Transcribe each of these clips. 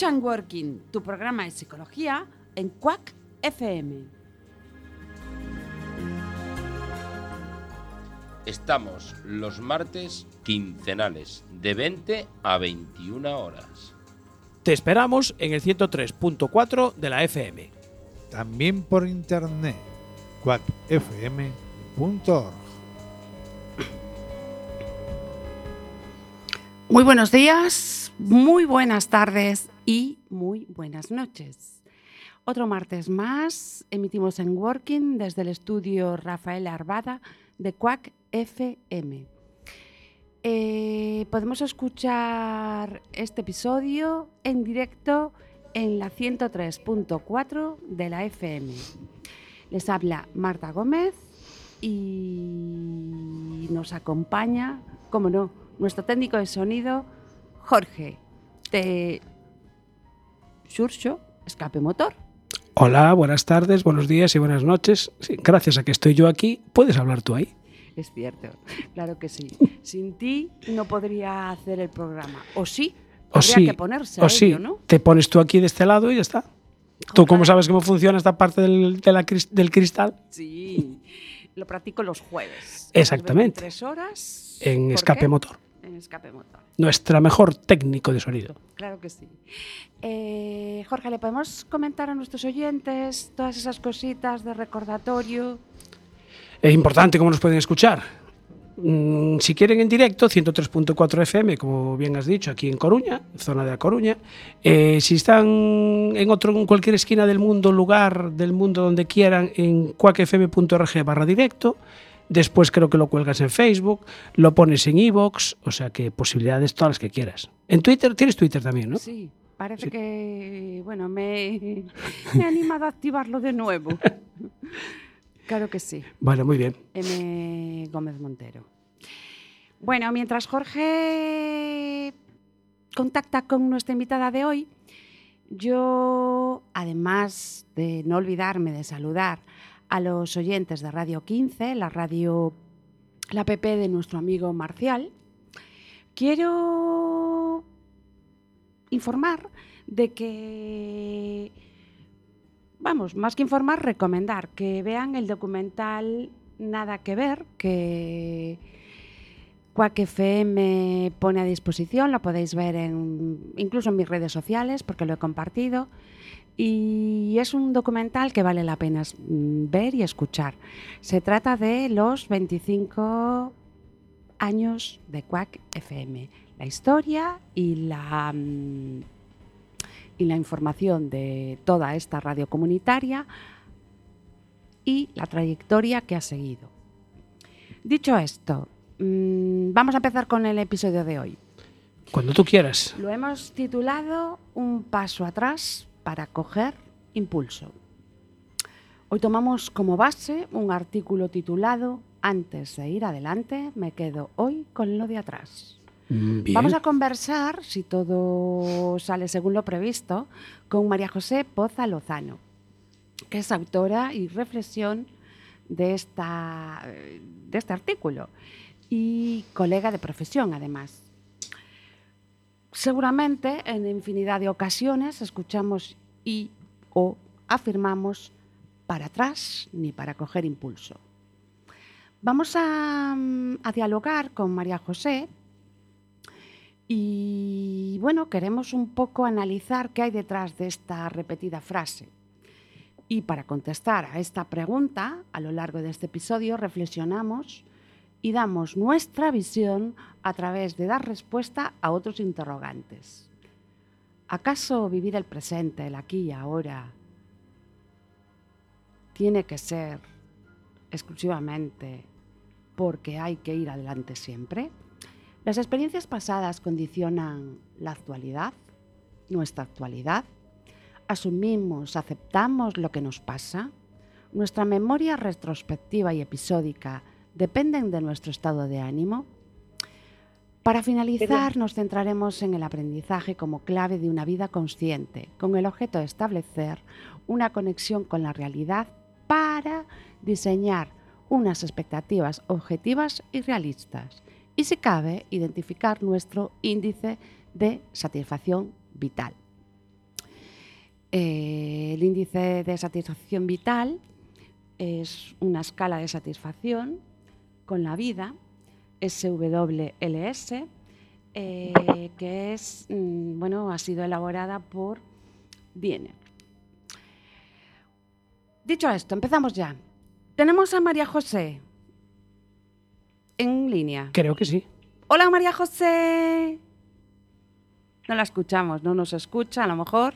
Escuchan Working, tu programa de psicología en Quack FM. Estamos los martes quincenales de 20 a 21 horas. Te esperamos en el 103.4 de la FM. También por internet, quackfm.org. Muy buenos días, muy buenas tardes y muy buenas noches. Otro martes más emitimos en Working desde el estudio Rafael Arbada de Quack FM. Eh, podemos escuchar este episodio en directo en la 103.4 de la FM. Les habla Marta Gómez y nos acompaña, como no, nuestro técnico de sonido, Jorge, de Surcho Escape Motor. Hola, buenas tardes, buenos días y buenas noches. Sí, gracias a que estoy yo aquí, puedes hablar tú ahí. Es cierto, claro que sí. Sin ti no podría hacer el programa. O sí, O sí, que ponerse o sí, ¿no? te pones tú aquí de este lado y ya está. ¿Tú cómo sabes cómo funciona esta parte del, de la del cristal? Sí, lo practico los jueves. Exactamente. Tres horas. En ¿Por escape qué? motor. Escape motor. Nuestra mejor técnico de sonido. Claro que sí. Eh, Jorge, ¿le podemos comentar a nuestros oyentes todas esas cositas de recordatorio? Es importante cómo nos pueden escuchar. Mm, si quieren en directo, 103.4 FM, como bien has dicho, aquí en Coruña, zona de La Coruña. Eh, si están en otro, en cualquier esquina del mundo, lugar del mundo donde quieran, en cuacfm.org barra directo. Después creo que lo cuelgas en Facebook, lo pones en iVoox, o sea que posibilidades todas las que quieras. En Twitter, tienes Twitter también, ¿no? Sí, parece Sí. que, bueno, me, me he animado a activarlo de nuevo. claro que sí. Bueno, muy bien. M. Gómez Montero. Bueno, mientras Jorge contacta con nuestra invitada de hoy, yo, además de no olvidarme de saludar a los oyentes de Radio 15, la radio, la PP de nuestro amigo Marcial, quiero informar de que, vamos, más que informar, recomendar que vean el documental Nada que ver, que Quack FM pone a disposición, lo podéis ver en, incluso en mis redes sociales porque lo he compartido. Y es un documental que vale la pena mm, ver y escuchar. Se trata de los 25 años de Quack FM, la historia y la, mm, y la información de toda esta radio comunitaria y la trayectoria que ha seguido. Dicho esto, mm, vamos a empezar con el episodio de hoy. Cuando tú quieras. Lo hemos titulado Un paso atrás para coger impulso. Hoy tomamos como base un artículo titulado Antes de ir adelante, me quedo hoy con lo de atrás. Mm, Bien. Vamos a conversar, si todo sale según lo previsto, con María José Poza Lozano, que es autora y reflexión de, esta, de este artículo y colega de profesión, además. Seguramente en infinidad de ocasiones escuchamos y o afirmamos para atrás ni para coger impulso. Vamos a, mm, a dialogar con María José y bueno, queremos un poco analizar qué hay detrás de esta repetida frase. Y para contestar a esta pregunta, a lo largo de este episodio reflexionamos y damos nuestra visión a través de dar respuesta a otros interrogantes. ¿Acaso vivir el presente, el aquí y ahora, tiene que ser exclusivamente porque hay que ir adelante siempre? ¿Las experiencias pasadas condicionan la actualidad, nuestra actualidad? ¿Asumimos, aceptamos lo que nos pasa? ¿Nuestra memoria retrospectiva y episódica dependen de nuestro estado de ánimo? Para finalizar, nos centraremos en el aprendizaje como clave de una vida consciente, con el objeto de establecer una conexión con la realidad para diseñar unas expectativas objetivas y realistas y, si cabe, identificar nuestro índice de satisfacción vital. Eh, el índice de satisfacción vital es una escala de satisfacción con la vida, SWLS, eh, que es, mm, bueno, ha sido elaborada por Diener. Dicho esto, empezamos ya. Tenemos a María José en línea. Creo que sí. Hola María José. No la escuchamos, no nos escucha a lo mejor.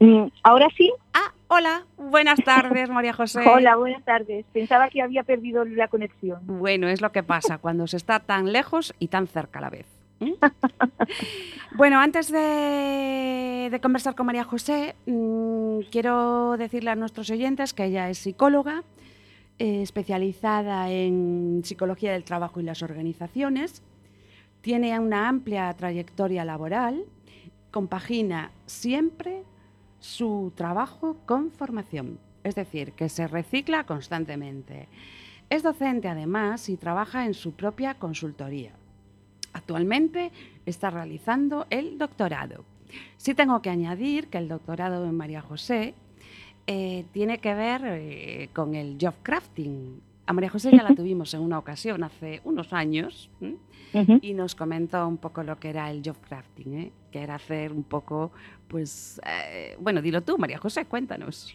Mm, Ahora sí. Ah, hola, buenas tardes María José. Hola, buenas tardes. Pensaba que había perdido la conexión. Bueno, es lo que pasa cuando se está tan lejos y tan cerca a la vez. ¿m? bueno, antes de, de conversar con María José, mm, quiero decirle a nuestros oyentes que ella es psicóloga, eh, especializada en psicología del trabajo y las organizaciones. Tiene una amplia trayectoria laboral, compagina siempre su trabajo con formación, es decir, que se recicla constantemente. Es docente además y trabaja en su propia consultoría. Actualmente está realizando el doctorado. Sí tengo que añadir que el doctorado de María José eh, tiene que ver eh, con el job crafting. A María José ya la tuvimos en una ocasión hace unos años y nos comentó un poco lo que era el job crafting, ¿eh? que era hacer un poco, pues, eh, bueno, dilo tú, María José, cuéntanos.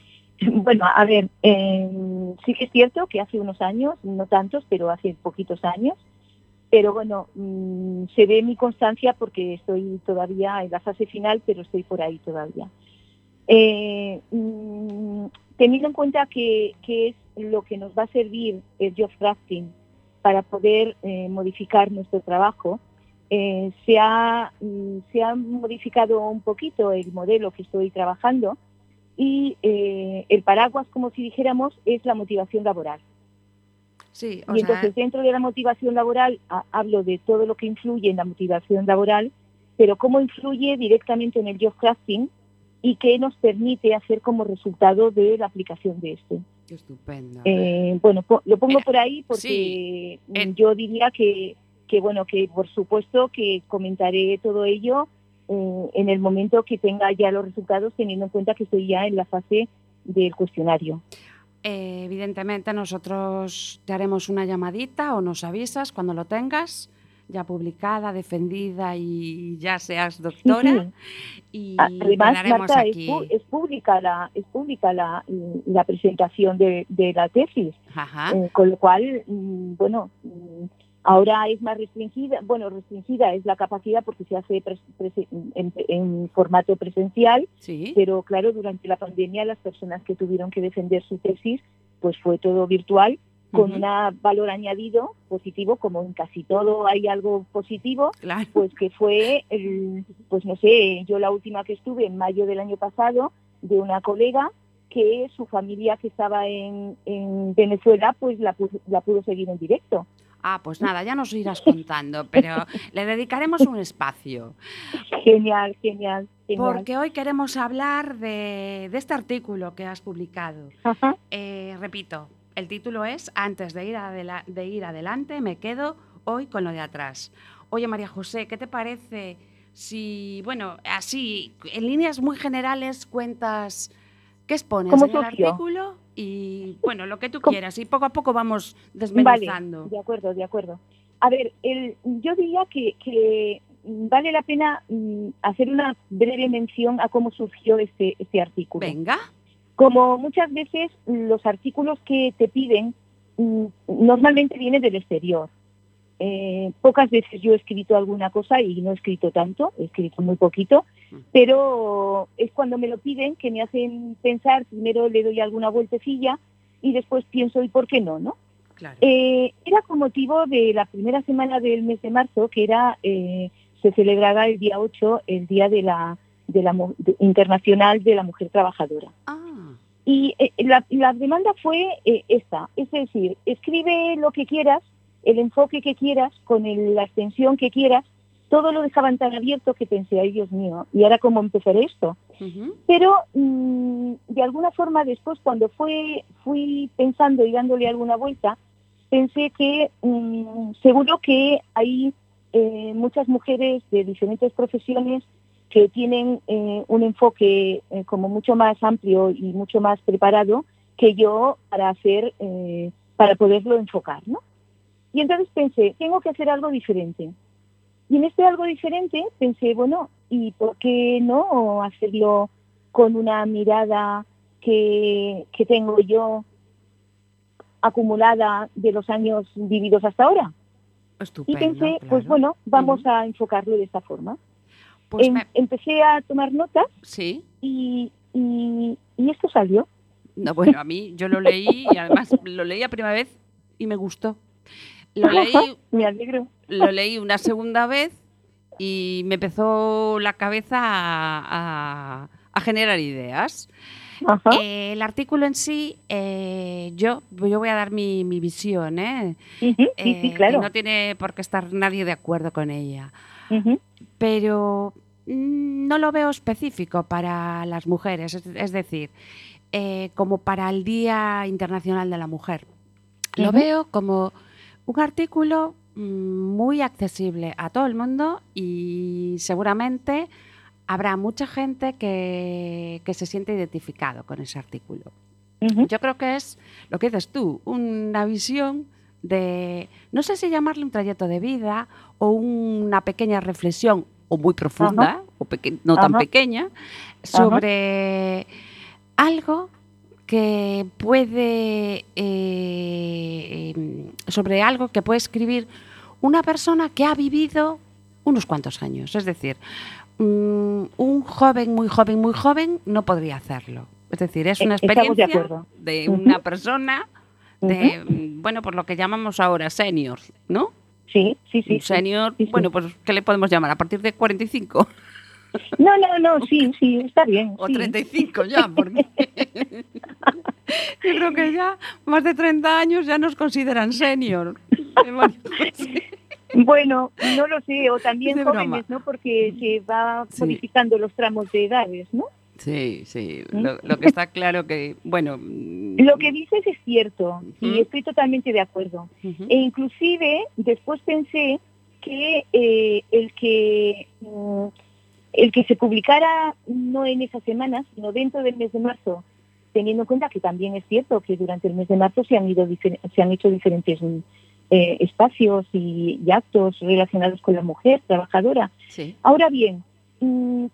Bueno, a ver, eh, sí que es cierto que hace unos años, no tantos, pero hace poquitos años, pero bueno, mm, se ve mi constancia porque estoy todavía en la fase final, pero estoy por ahí todavía. Eh, mm, teniendo en cuenta que, que es lo que nos va a servir el job crafting para poder eh, modificar nuestro trabajo, eh, se, ha, mm, se ha modificado un poquito el modelo que estoy trabajando y eh, el paraguas, como si dijéramos, es la motivación laboral. Sí, o Y sea, entonces dentro de la motivación laboral ha- hablo de todo lo que influye en la motivación laboral, pero cómo influye directamente en el job crafting y qué nos permite hacer como resultado de la aplicación de este. qué estupendo. Eh, bueno, po- lo pongo por ahí porque sí, mm, eh. yo diría que, que, bueno, que por supuesto que comentaré todo ello eh, en el momento que tenga ya los resultados, teniendo en cuenta que estoy ya en la fase del cuestionario. Eh, evidentemente nosotros te haremos una llamadita o nos avisas cuando lo tengas ya publicada, defendida y ya seas doctora. Y Además, Marta, es, aquí. es pública la es pública la, la presentación de, de la tesis, eh, con lo cual, mm, bueno, mm, ahora es más restringida, bueno, restringida es la capacidad porque se hace pres- prese- en, en formato presencial, Sí. pero claro, durante la pandemia las personas que tuvieron que defender su tesis, pues fue todo virtual con Ujú. un valor añadido positivo, como en casi todo hay algo positivo, Claro. pues que fue, el, pues no sé, yo la última que estuve en mayo del año pasado, de una colega que su familia que estaba en, en Venezuela, pues la, la pudo seguir en directo. Ah, pues nada, ya nos irás contando, pero le dedicaremos un espacio. Genial, genial, genial. Porque hoy queremos hablar de, de este artículo que has publicado. Eh, repito, el título es Antes de ir, adela- de ir adelante, me quedo hoy con lo de atrás. Oye, María José, ¿qué te parece si, bueno, así, en líneas muy generales cuentas qué expones ¿Cómo en el artículo? Y, bueno, lo que tú quieras, y poco a poco vamos Vale, desmenuzando. de acuerdo, de acuerdo. A ver, el, yo diría que, que vale la pena mm, hacer una breve mención a cómo surgió este, este artículo. Venga. Como muchas veces los artículos que te piden mm, normalmente vienen del exterior. Eh, pocas veces yo he escrito alguna cosa y no he escrito tanto, he escrito muy poquito, pero es cuando me lo piden que me hacen pensar, primero le doy alguna vueltecilla y después pienso, ¿y por qué no? no? Claro. Eh, era con motivo de la primera semana del mes de marzo, que era eh, se celebraba el día 8, el Día de la, de la de- Internacional de la Mujer Trabajadora. Ah, Y eh, la, la demanda fue eh, esta, es decir, escribe lo que quieras, el enfoque que quieras, con el- la extensión que quieras, todo lo dejaban tan abierto que pensé, ay Dios mío, ¿y ahora cómo empezaré esto? Pero mm, de alguna forma después cuando fue, fui pensando y dándole alguna vuelta, pensé que mm, seguro que hay eh, muchas mujeres de diferentes profesiones que tienen eh, un enfoque eh, como mucho más amplio y mucho más preparado que yo para hacer, eh, para poderlo enfocar, ¿no? Y entonces pensé, tengo que hacer algo diferente. Y en este algo diferente pensé, bueno, ¿y por qué no hacerlo con una mirada que, que tengo yo acumulada de los años vividos hasta ahora? Estupendo. Y pensé, claro. pues bueno, vamos a enfocarlo de esta forma. Pues Em- me- Empecé a tomar notas sí. y, y, y esto salió. No, bueno, a mí yo lo leí y además lo leí a primera vez y me gustó. Lo leí, Me alegro. lo leí una segunda vez y me empezó la cabeza a, a- a generar ideas. Eh, el artículo en sí, eh, yo, yo voy a dar mi, mi visión, ¿eh? Sí, Eh, sí, que claro. no tiene por qué estar nadie de acuerdo con ella. Pero mm, no lo veo específico para las mujeres, es, decir, eh, como para el Día Internacional de la Mujer. Lo veo como un artículo mm, muy accesible a todo el mundo y seguramente habrá mucha gente que, que se siente identificado con ese artículo. Yo creo que es lo que dices tú, una visión de, no sé si llamarle un trayecto de vida o una pequeña reflexión, o muy profunda, o no tan pequeña, sobre algo que puede, eh, sobre algo que puede escribir una persona que ha vivido unos cuantos años. Es decir, mm, un joven, muy joven, muy joven no podría hacerlo. Es decir, es Eh, una de experiencia de Ujú. una persona de, mm, bueno, por lo que llamamos ahora seniors, ¿no? Sí, sí, sí. senior, sí, sí. bueno, pues ¿qué le podemos llamar? ¿A partir de 45 No, no, no, sí, sí, está bien. o sí. 35 ya? Porque yo creo que ya más de 30 años ya nos consideran senior. Bueno, no lo sé, o también jóvenes, broma. ¿no? Porque se va modificando los tramos de edades, ¿no? Sí, sí, ¿Mm? lo, lo que está claro que, bueno... mm, Lo que dices es cierto y Ujú. estoy totalmente de acuerdo. E inclusive después pensé que eh, el que mm, el que se publicara no en esa semana, sino dentro del mes de marzo, teniendo en cuenta que también es cierto que durante el mes de marzo se han ido se han hecho diferentes mm, eh, espacios y, y actos relacionados con la mujer trabajadora. Sí, Ahora bien,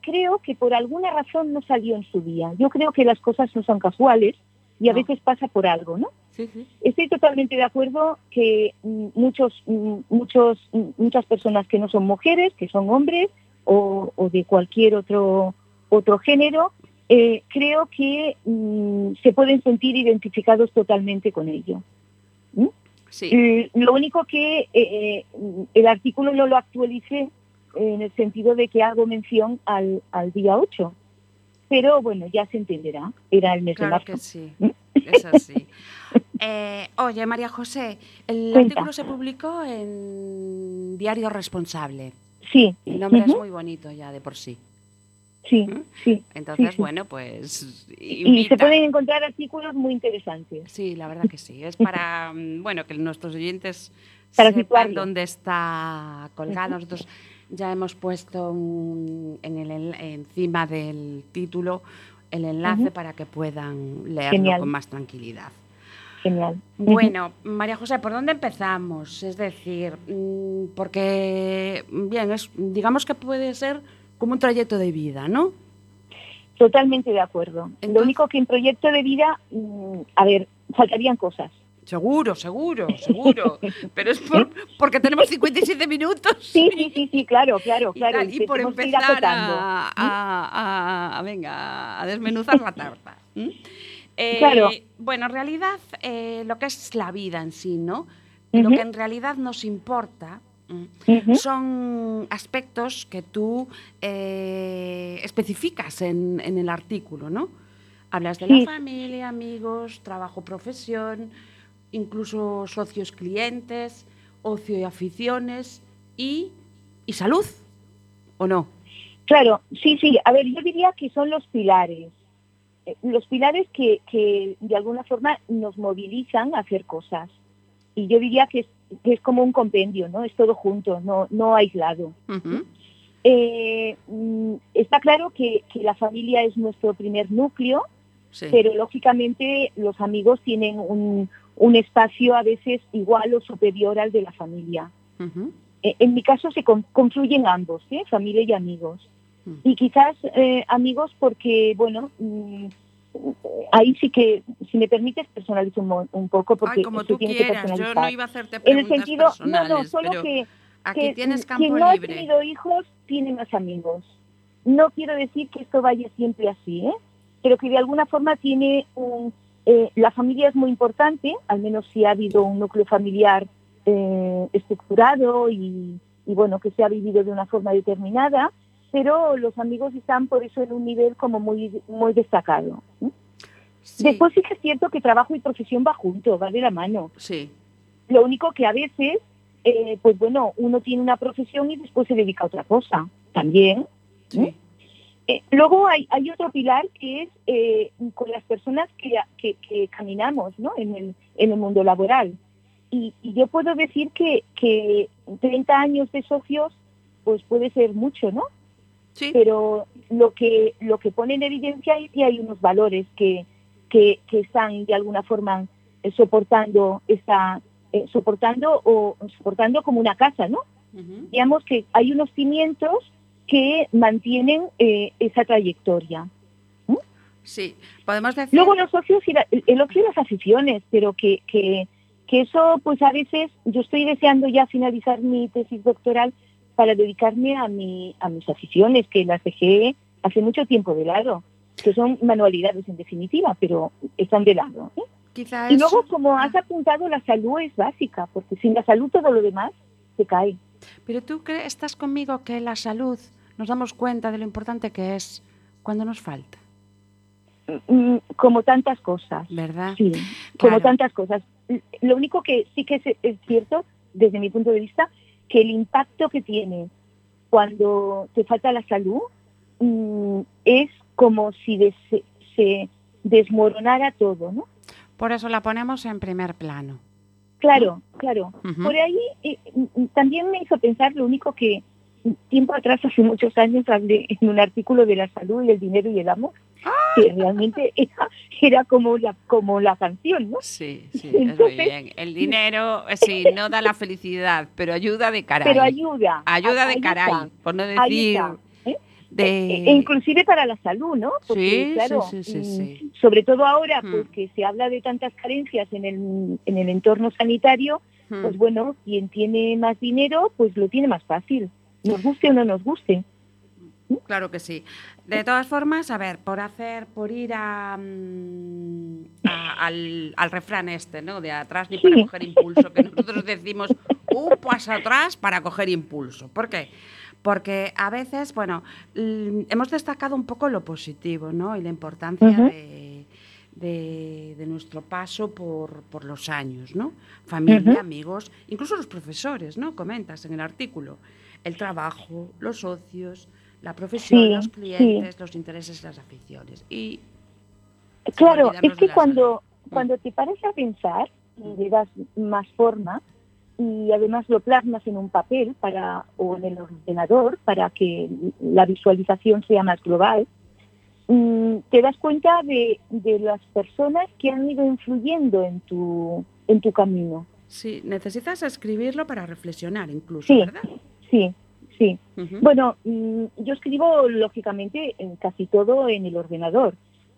creo que por alguna razón no salió en su día. Yo creo que las cosas no son casuales y a No. veces pasa por algo, ¿no? sí, sí. Estoy totalmente de acuerdo que mm, muchos, mm, muchos, mm, muchas personas que no son mujeres, que son hombres o, o de cualquier otro, otro género, eh, creo que mm, se pueden sentir identificados totalmente con ello. sí. Eh, lo único que eh, eh, el artículo no lo actualicé en el sentido de que hago mención al, al día 8. Pero bueno, ya se entenderá. Era el mes Claro de que marzo. sí, es así. Eh, oye, María José, el Cuenta. artículo se publicó en Diario Responsable. Sí, El nombre es muy bonito ya de por sí. sí, ¿Mm? sí. Entonces, Sí, sí. bueno, pues Y se pueden encontrar artículos muy interesantes. Sí, la verdad que sí. Es para, mm, bueno, que nuestros oyentes Para sepan situarlo. dónde está colgado. Nosotros ya hemos puesto un- en el, encima del título el enlace para que puedan leerlo Genial. con más tranquilidad. Genial. Bueno, María José, ¿por dónde empezamos? Es decir, mm, porque, bien, es, digamos que puede ser como un trayecto de vida, ¿no? Totalmente de acuerdo. Entonces- Lo único que en proyecto de vida, mm, a ver, faltarían cosas. Seguro, seguro, seguro. Pero es por- porque tenemos 57 minutos. Sí, sí, sí, sí, claro, claro, y, claro. tal, y por empezar acotando. a, a- a- a- venga, a desmenuzar la tarta. Eh, Claro. Bueno, en realidad, eh, lo que es la vida en sí, ¿no? Lo que en realidad nos importa son aspectos que tú eh, especificas en, en el artículo, ¿no? Hablas de Sí. la familia, amigos, trabajo, profesión, incluso socios, clientes, ocio y aficiones y, y salud, ¿o no? Claro, sí, sí. A ver, yo diría que son los pilares. Eh, Los pilares que, que de alguna forma nos movilizan a hacer cosas. Y yo diría que es, que es como un compendio, ¿no? Es todo junto, no, no aislado. Eh, mm, está claro que, que la familia es nuestro primer núcleo, Sí. pero lógicamente los amigos tienen un, un espacio a veces igual o superior al de la familia. Eh, En mi caso se con- confluyen ambos, ¿eh? familia y amigos. Mm. Y quizás eh, amigos porque, bueno, mm, ahí sí que, si me permites, personalizo un, un poco porque Ay, como tú quieras. Yo no iba a hacerte En el preguntas sentido, no, personales, no, solo pero que, aquí que, tienes campo quien no ha tenido hijos tiene más amigos. No quiero decir que esto vaya siempre así, ¿eh? pero que de alguna forma tiene un... eh, la familia es muy importante, al menos si ha habido un núcleo familiar eh, estructurado y, y, bueno, que se ha vivido de una forma determinada, pero los amigos están por eso en un nivel como muy, muy destacado. Sí, Después sí que es cierto que trabajo y profesión va junto, va de la mano. sí. Lo único que a veces, eh, pues bueno, uno tiene una profesión y después se dedica a otra cosa también. sí. Eh, luego hay, hay otro pilar que es eh, con las personas que, que- que caminamos ¿no? en, el, en el mundo laboral. Y, y yo puedo decir que, que 30 años de socios pues puede ser mucho, ¿no? Sí. Pero lo que, lo que pone en evidencia es que hay unos valores que, que, que están de alguna forma eh, soportando esta eh, soportando o soportando como una casa, ¿no? Digamos que hay unos cimientos que mantienen eh, esa trayectoria. Sí, podemos decir. Luego los socios y la- el ocio y las aficiones, pero que, que, que eso pues a veces yo estoy deseando ya finalizar mi tesis doctoral para dedicarme a, mi, a mis aficiones, que las dejé hace mucho tiempo de lado, que son manualidades en definitiva, pero están de lado. ¿eh? quizá Y es- luego, como Ah. has apuntado, la salud es básica, porque sin la salud todo lo demás se cae. Pero tú crees, estás conmigo que la salud nos damos cuenta de lo importante que es cuando nos falta, Mm, Como tantas cosas. ¿verdad? Sí, como tantas cosas. Lo único que sí que es, es cierto, desde mi punto de vista, que el impacto que tiene cuando te falta la salud mm, es como si des- se desmoronara todo, ¿no? Por eso la ponemos en primer plano. Claro, claro. Por ahí eh, mm, también me hizo pensar lo único que tiempo atrás, hace muchos años, hablé en un artículo de la salud y el dinero y el amor, que realmente era, era como, la, como la canción, ¿no? Sí, sí, es muy bien. El dinero, sí, no da la felicidad, pero ayuda de caray. Pero ayuda. ayuda de caray, por no decir ¿eh? de... E- e inclusive para la salud, ¿no? Porque, Sí, claro, sí, sí. sobre todo ahora, Hmm. pues que se habla de tantas carencias en el, en el entorno sanitario, Hmm. pues bueno, quien tiene más dinero, pues lo tiene más fácil, nos guste o no nos guste. Claro que sí. De todas formas, a ver, por hacer, por ir a, mm, a- al, al refrán este, ¿no? De atrás ni para Sí. coger impulso, que nosotros decimos un paso atrás para coger impulso. ¿Por qué? Porque a veces, bueno, mm, hemos destacado un poco lo positivo, ¿no? Y la importancia de, de- de nuestro paso por, por los años, ¿no? Familia, amigos, incluso los profesores, ¿no? Comentas en el artículo. El trabajo, los socios, la profesión, Sí, los sí. clientes, los intereses y las aficiones. Y Claro, es que cuando, salud. cuando te pares a pensar y le das más forma y además lo plasmas en un papel para o en el ordenador para que la visualización sea más global, mm, te das cuenta de, de las personas que han ido influyendo en tu, en tu camino. sí, necesitas escribirlo para reflexionar incluso, Sí. ¿verdad? Sí, sí. Ujú. Bueno, mm, yo escribo lógicamente en casi todo en el ordenador,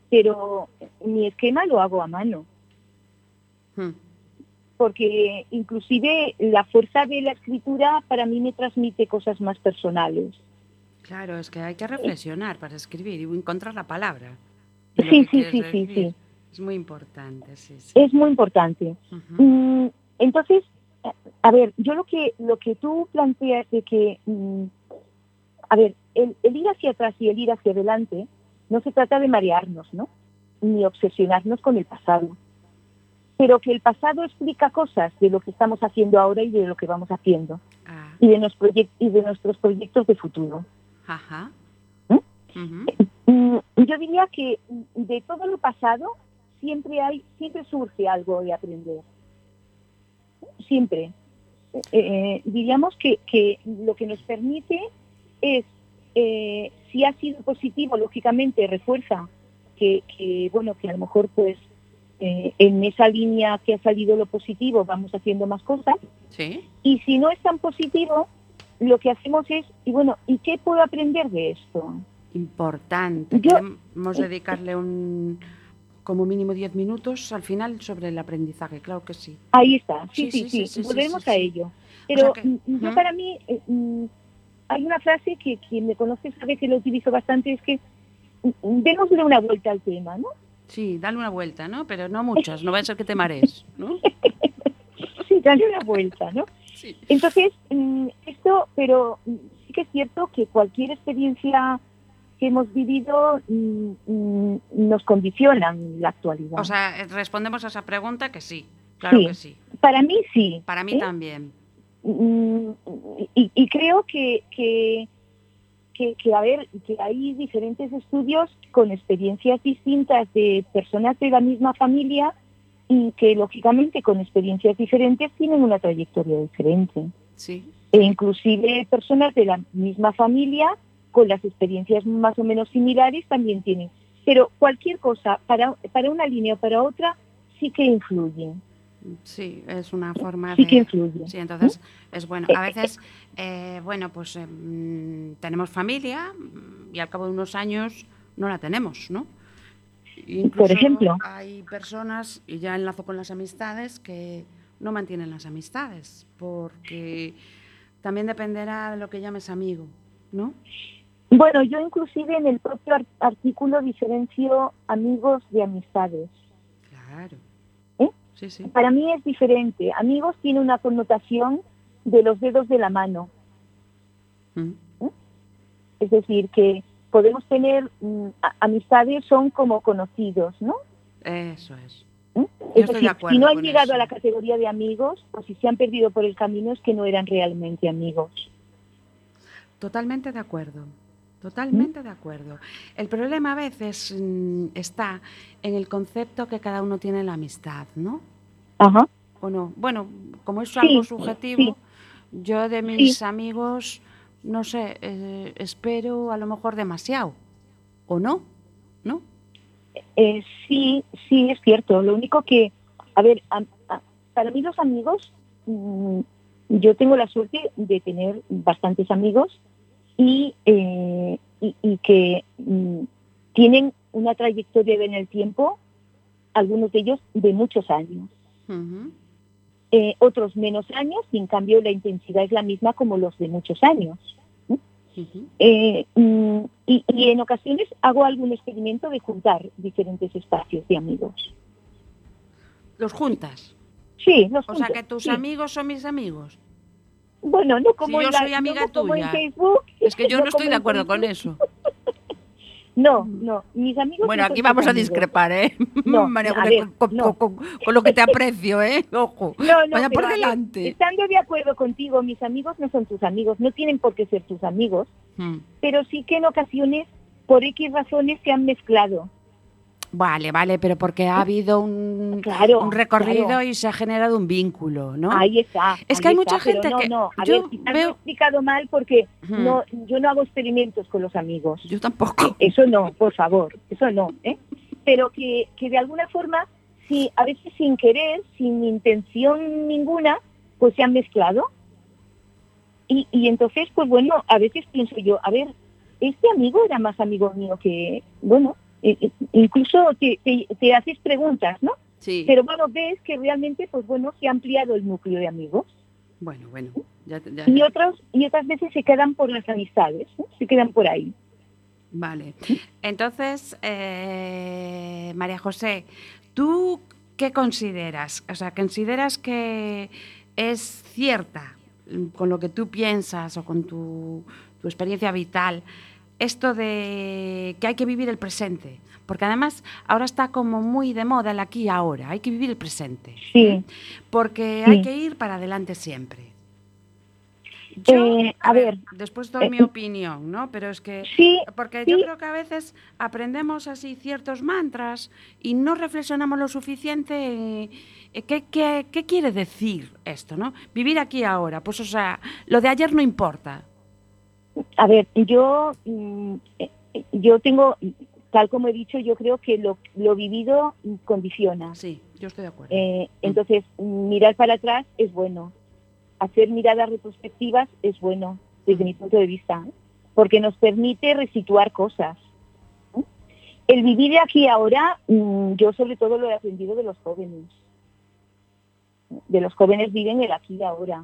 pero mi esquema lo hago a mano. Mm. porque inclusive la fuerza de la escritura para mí me transmite cosas más personales. Claro, es que hay que reflexionar para escribir y encontrar la palabra. Sí, sí, sí, sí, sí. Es muy importante, sí, sí. Es muy importante. Ujú. Mm, Entonces, a ver, yo lo que lo que tú planteas de que, mm, a ver, el, el ir hacia atrás y el ir hacia adelante no se trata de marearnos, ¿no? Ni obsesionarnos con el pasado. Pero que el pasado explica cosas de lo que estamos haciendo ahora y de lo que vamos haciendo Ah, y de, nos y de nuestros proyectos de futuro. ajá. Ujú. Mm, Yo diría que de todo lo pasado siempre hay, siempre surge algo de aprender. Siempre. Eh, diríamos que, que lo que nos permite es eh, si ha sido positivo, lógicamente refuerza que, que, bueno, que a lo mejor pues eh, en esa línea que ha salido lo positivo vamos haciendo más cosas. Sí. Y si no es tan positivo, lo que hacemos es, y bueno, ¿y qué puedo aprender de esto? Importante. Yo- Queremos dedicarle un como mínimo 10 minutos al final sobre el aprendizaje, claro que sí. Ahí está, Sí, sí, sí, sí, volvemos a ello. Pero yo para mí, eh, mm, hay una frase que quien me conoce sabe que lo utilizo bastante, es que mm, démosle una vuelta al tema, ¿no? Sí, dale una vuelta, ¿no? Pero no muchas, no va a ser que te marees, ¿no? Sí, dale una vuelta, ¿no? Sí. Entonces, mm, esto, pero sí que es cierto que cualquier experiencia que hemos vivido mm, mm, nos condiciona en la actualidad. O sea, eh, respondemos a esa pregunta que sí, claro Sí. que sí. para mí sí. Para mí ¿eh? también. Mm, y, y creo que, que, que, que, a ver, que hay diferentes estudios con experiencias distintas de personas de la misma familia y que lógicamente con experiencias diferentes tienen una trayectoria diferente. Sí. E inclusive personas de la misma familia con las experiencias más o menos similares también tienen. Pero cualquier cosa, para, para una línea o para otra, sí que influye. Sí, es una forma Sí de... que influye. Sí, entonces es bueno. A veces, eh, bueno, pues eh, mm, tenemos familia mm, y al cabo de unos años no la tenemos, ¿no? Incluso ejemplo. Hay personas, y ya enlazo con las amistades, que no mantienen las amistades, porque también dependerá de lo que llames amigo, ¿no? Bueno, yo inclusive en el propio ar- artículo diferencio amigos de amistades. Claro. ¿Eh? Sí, sí. Para mí es diferente. Amigos tiene una connotación de los dedos de la mano. Mm. Es decir, que podemos tener mm, amistades son como conocidos, ¿no? Eso es. ¿Eh? Es de decir, si no han llegado eso. a la categoría de amigos o si se han perdido por el camino es que no eran realmente amigos. Totalmente de acuerdo. Totalmente de acuerdo. El problema a veces mm, está en el concepto que cada uno tiene de la amistad, ¿no? Ajá. ¿O no? Bueno, como es Sí, algo subjetivo, sí. yo de mis amigos, no sé, eh, espero a lo mejor demasiado. ¿O no? ¿No? Eh, sí, sí, es cierto. Lo único que, a ver, a- a- para mí los amigos, mm, yo tengo la suerte de tener bastantes amigos y, eh, y, y que mm, tienen una trayectoria en el tiempo, algunos de ellos de muchos años. Eh, otros menos años y en cambio la intensidad es la misma como los de muchos años. Eh, mm, y, y en ocasiones hago algún experimento de juntar diferentes espacios de amigos. Los juntas. Sí, los O sea que tus sí. amigos son mis amigos. Bueno, no como yo en la- soy amiga no como en tuya. Facebook. Es que yo no estoy de acuerdo con eso. No, no, mis amigos. Bueno, aquí vamos a discrepar, ¿eh? No, María ver, con, no. con- con- con lo que te aprecio, ¿eh? Ojo. No, no, Vaya por ver, delante. estando de acuerdo contigo, mis amigos no son tus amigos, no tienen por qué ser tus amigos, Mm. pero sí que en ocasiones, por X razones, se han mezclado. Vale, vale, pero porque ha habido un, Claro, un recorrido claro. y se ha generado un vínculo, ¿no? Ahí está. Es ahí que hay está, mucha gente no, que- No, a yo ver, quizás veo- lo he explicado mal porque no, yo no hago experimentos con los amigos. Yo tampoco. Eso no, por favor, eso no. ¿eh? Pero que, que de alguna forma, sí, a veces sin querer, sin intención ninguna, pues se han mezclado. Y, y entonces, pues bueno, a veces pienso yo, a ver, este amigo era más amigo mío que, bueno, eh, incluso te, te, te haces preguntas, ¿no? Sí. Pero bueno, ves que realmente, pues bueno, se ha ampliado el núcleo de amigos. Bueno, bueno. Ya, ya- Y otros y otras veces se quedan por las amistades, ¿no? se quedan por ahí. Vale. Entonces, eh, María José, ¿tú qué consideras? O sea, ¿consideras que es cierta mm, con lo que tú piensas o con tu, tu experiencia vital esto de que hay que vivir el presente? Porque además ahora está como muy de moda el aquí y ahora, hay que vivir el presente. Sí. Porque Sí. hay que ir para adelante siempre. Yo, Eh, a ver, después doy eh, mi opinión, ¿no? Pero es que Sí, porque Sí. yo creo que a veces aprendemos así ciertos mantras y no reflexionamos lo suficiente en qué, qué- qué quiere decir esto, ¿no? Vivir aquí y ahora. Pues, o sea, lo de ayer no importa. A ver, yo, mm, eh, eh, yo tengo, tal como he dicho, yo creo que lo, lo vivido condiciona. Sí, yo estoy de acuerdo. Eh, entonces, mirar para atrás es bueno. Hacer miradas retrospectivas es bueno, desde mi punto de vista, porque nos permite resituar cosas. El vivir de aquí ahora, mm, yo sobre todo lo he aprendido de los jóvenes. De los jóvenes viven el aquí y ahora.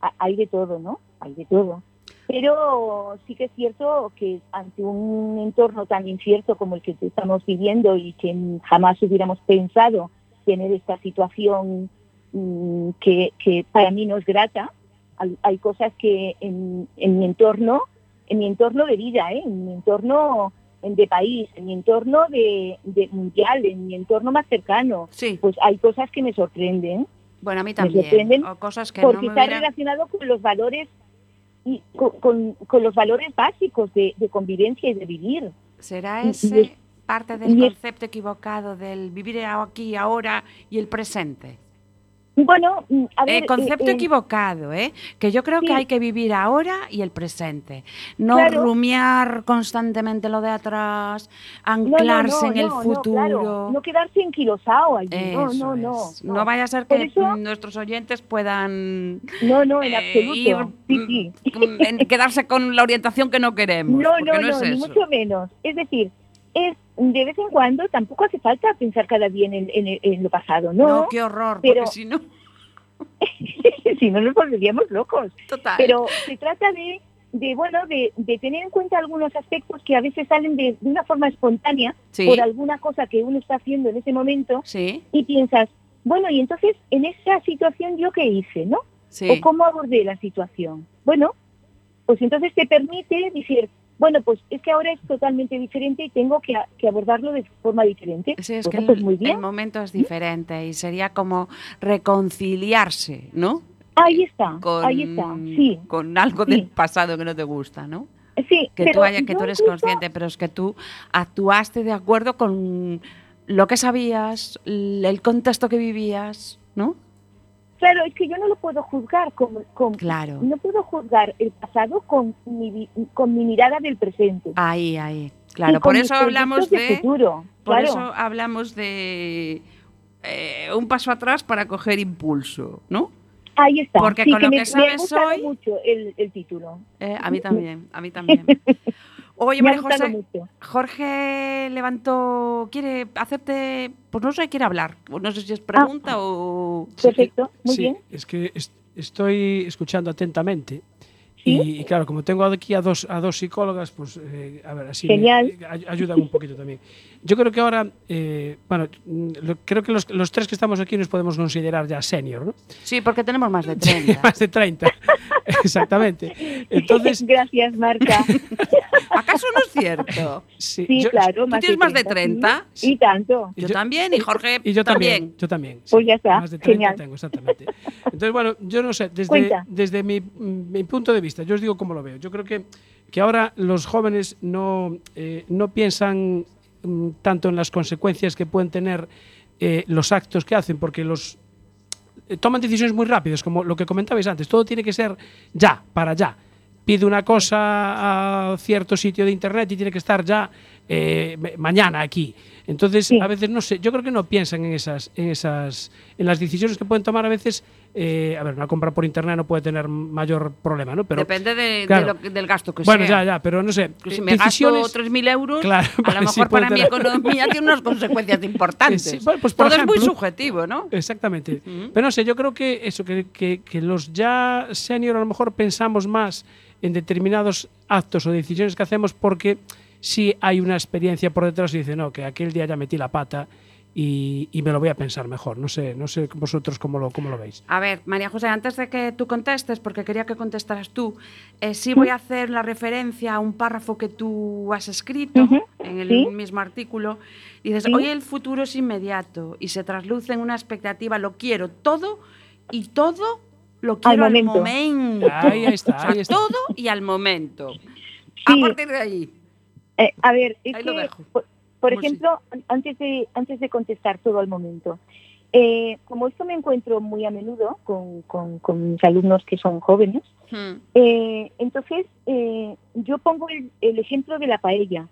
Ha- Hay de todo, ¿no? Hay de todo. Pero sí que es cierto que ante un entorno tan incierto como el que estamos viviendo y que jamás hubiéramos pensado tener esta situación mm, que, que para mí no es grata, hay, hay cosas que en, en mi entorno, en mi entorno de vida, ¿eh? en mi entorno de país, en mi entorno de, de mundial, en mi entorno más cercano, Sí, pues hay cosas que me sorprenden bueno, a mí sorprenden también. O cosas que no porque me está hubieran... relacionado con los valores y con, con- con los valores básicos de, de convivencia y de vivir. ¿Será y ese es- parte del y concepto equivocado del vivir aquí, ahora y el presente? Bueno, mm, a ver, Eh, concepto eh, eh, equivocado, ¿eh? Que yo creo sí. que hay que vivir ahora y el presente. No Claro. rumiar constantemente lo de atrás, no, no, anclarse no, en el no, no, futuro. claro, no quedarse enquilosado allí. No, Eso no, no, es. No vaya a ser que eso- nuestros oyentes puedan No, no, en absoluto. ir, sí, sí. mm, en quedarse con la orientación que no queremos. No, no, no, no, es ni mucho menos. Es decir, es de vez en cuando tampoco hace falta pensar cada día en, el- en en lo pasado, No, ¿no? qué horror, pero- porque si no, si no nos volveríamos locos. total. Pero se trata de, de bueno, de, de tener en cuenta algunos aspectos que a veces salen de, de una forma espontánea sí, por alguna cosa que uno está haciendo en ese momento sí, y piensas, bueno, y entonces en esa situación yo qué hice, ¿no? sí. o cómo abordé la situación. Bueno, pues entonces te permite decir, bueno, pues es que ahora es totalmente diferente y tengo que, abordarlo de forma diferente. Sí, es Bueno, que el, pues el momento es diferente y sería como reconciliarse, ¿no? Ahí está, Con, ahí está, sí, con algo del pasado que no te gusta, ¿no? sí. Que pero tú, haya, que tú eres consciente, pero es que tú actuaste de acuerdo con lo que sabías, el contexto que vivías, ¿no? Claro, es que yo no lo puedo juzgar con, con- Claro. no puedo juzgar el pasado con mi, con mi mirada del presente. Ahí, ahí. Claro, por eso hablamos de, futuro. por claro. eso hablamos de eh, un paso atrás para coger impulso, ¿no? Ahí está. porque sí, con que lo me, que me sabes ha gustado hoy- mucho el, el título. Eh, a mí también, a mí también. Oye, María José, mucho. Jorge levantó, quiere hacerte, pues no sé, quiere hablar. No sé si es pregunta o... Sí, Perfecto, muy sí, bien. Es que est- estoy escuchando atentamente. ¿Sí? Y, y claro, como tengo aquí a dos, a dos psicólogas, pues eh, a ver, así Genial. me, ay- ayudan un poquito también. Yo creo que ahora, eh, bueno, lo- creo que los, los tres que estamos aquí nos podemos considerar ya senior, ¿no? Sí, porque tenemos más de 30. Más de 30, exactamente. Entonces, Gracias, Marta. ¿Acaso no es cierto? sí, Sí, yo- claro. ¿Tú tienes más de 30, 30? sí. Y tanto. Yo, Yo- también y Jorge Y yo también, también. yo también. sí. Pues ya está, Más de 30 genial. tengo, exactamente. Entonces, bueno, yo no sé, desde, Cuenta. desde mi, mi punto de vista, yo os digo cómo lo veo. Yo creo que, que ahora los jóvenes no, eh, no piensan mm, tanto en las consecuencias que pueden tener eh, los actos que hacen, porque los toman decisiones muy rápidas, como lo que comentabais antes. Todo tiene que ser ya, para ya. Pide una cosa a cierto sitio de internet y tiene que estar ya eh, ma- mañana aquí. Entonces, Sí. a veces no sé, yo creo que no piensan en esas, en esas, en las decisiones que pueden tomar a veces. eh, a ver, una compra por internet no puede tener mayor problema, ¿no? Pero Depende de, de claro. lo que- del gasto que bueno, sea. ya, ya, pero no sé. Que si eh, me gasto decisiones. 3.000 euros, Claro, a lo sí mejor puede para mi tener- economía tiene unas consecuencias importantes. Eh, sí, bueno, pues, por Todo es muy ejemplo- subjetivo, ¿no? Exactamente. Ujú. Pero no sé, yo creo que eso, que, que- que los ya senior a lo mejor pensamos más en determinados actos o decisiones que hacemos porque sí hay una experiencia por detrás y dice, no, que aquel día ya metí la pata y, y me lo voy a pensar mejor. No sé, no sé vosotros cómo lo, cómo lo veis. A ver, María José, antes de que tú contestes, porque quería que contestaras tú, eh, sí voy a hacer la referencia a un párrafo que tú has escrito en el sí. mismo artículo. Y dices, Sí. hoy el futuro es inmediato y se trasluce en una expectativa, lo quiero todo y todo lo quiero al momento. momento. Ahí está, O sea, ahí está. todo y al momento. Sí. A partir de ahí. Eh, a ver, es Ahí lo que, dejo. por, ejemplo, an- antes de, antes de contestar todo al momento, eh, como esto me encuentro muy a menudo con, con- con mis alumnos que son jóvenes, Hmm. eh, entonces eh, yo pongo el, el ejemplo de la paella.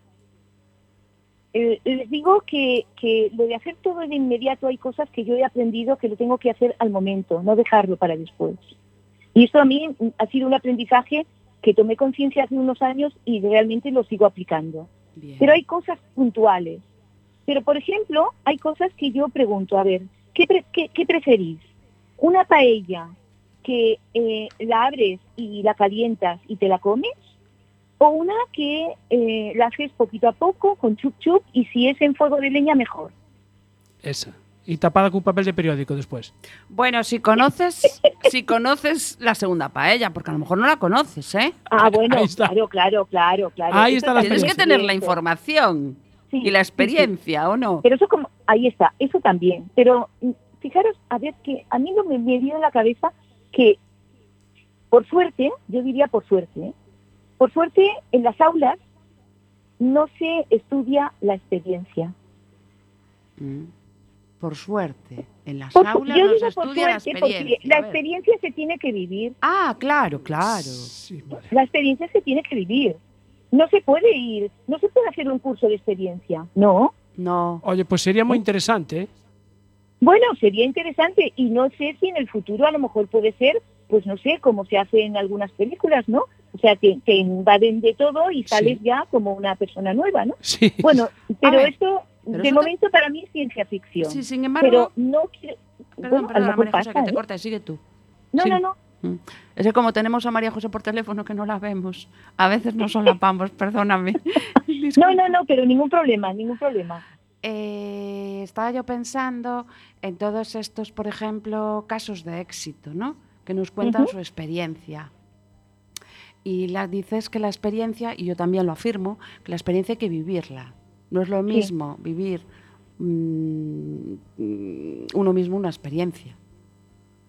Eh, les digo que, que lo de hacer todo de inmediato hay cosas que yo he aprendido que lo tengo que hacer al momento, no dejarlo para después. Y esto a mí ha sido un aprendizaje que tomé conciencia hace unos años y realmente lo sigo aplicando. Bien. Pero hay cosas puntuales. Pero, por ejemplo, hay cosas que yo pregunto, a ver, ¿qué, pre- qué- qué preferís? ¿Una paella que eh, la abres y la calientas y te la comes? ¿O una que eh, la haces poquito a poco, con chup chup, y si es en fuego de leña, mejor? Esa. Y tapada con papel de periódico después. Bueno, si conoces, si conoces la segunda paella, porque a lo mejor no la conoces, ¿eh? Ah, bueno, Ahí está. claro, claro, claro, claro. Ahí Eso está la Tienes que tener la información Sí, y la sí, sí. experiencia, ¿o no? Pero eso como, ahí está, eso también. Pero mm, fijaros, a ver, que a mí no me, me viene a la cabeza que, por suerte, yo diría por suerte, ¿eh? por suerte en las aulas no se estudia la experiencia. Mm. Por suerte, en las Por- aulas yo no se digo por la suerte porque experiencia. la experiencia se tiene que vivir, Ah, claro, claro. Sí, vale. la experiencia se tiene que vivir. No se puede ir, no se puede hacer un curso de experiencia, no. No. Oye, pues sería muy interesante, ¿eh? Bueno, sería interesante y no sé si en el futuro a lo mejor puede ser, pues no sé, como se hace en algunas películas, ¿no? O sea, que te invaden de todo y sales Sí. ya como una persona nueva, ¿no? Sí. Bueno, pero esto pero de te- momento para mí es ciencia ficción. Sí, sin embargo, pero no quiero... perdón, mejor María José, que te ¿eh? corte, sigue tú. No, no, no. Mm. Es que como tenemos a María José por teléfono que no la vemos, a veces nos solapamos, perdóname. No, no, no, pero ningún problema, ningún problema. Eh, estaba yo pensando en todos estos, por ejemplo, casos de éxito, ¿no? Que nos cuentan su experiencia. Y la, dices que la experiencia, y yo también lo afirmo, que la experiencia hay que vivirla. No es lo mismo vivir mm, uno mismo una experiencia,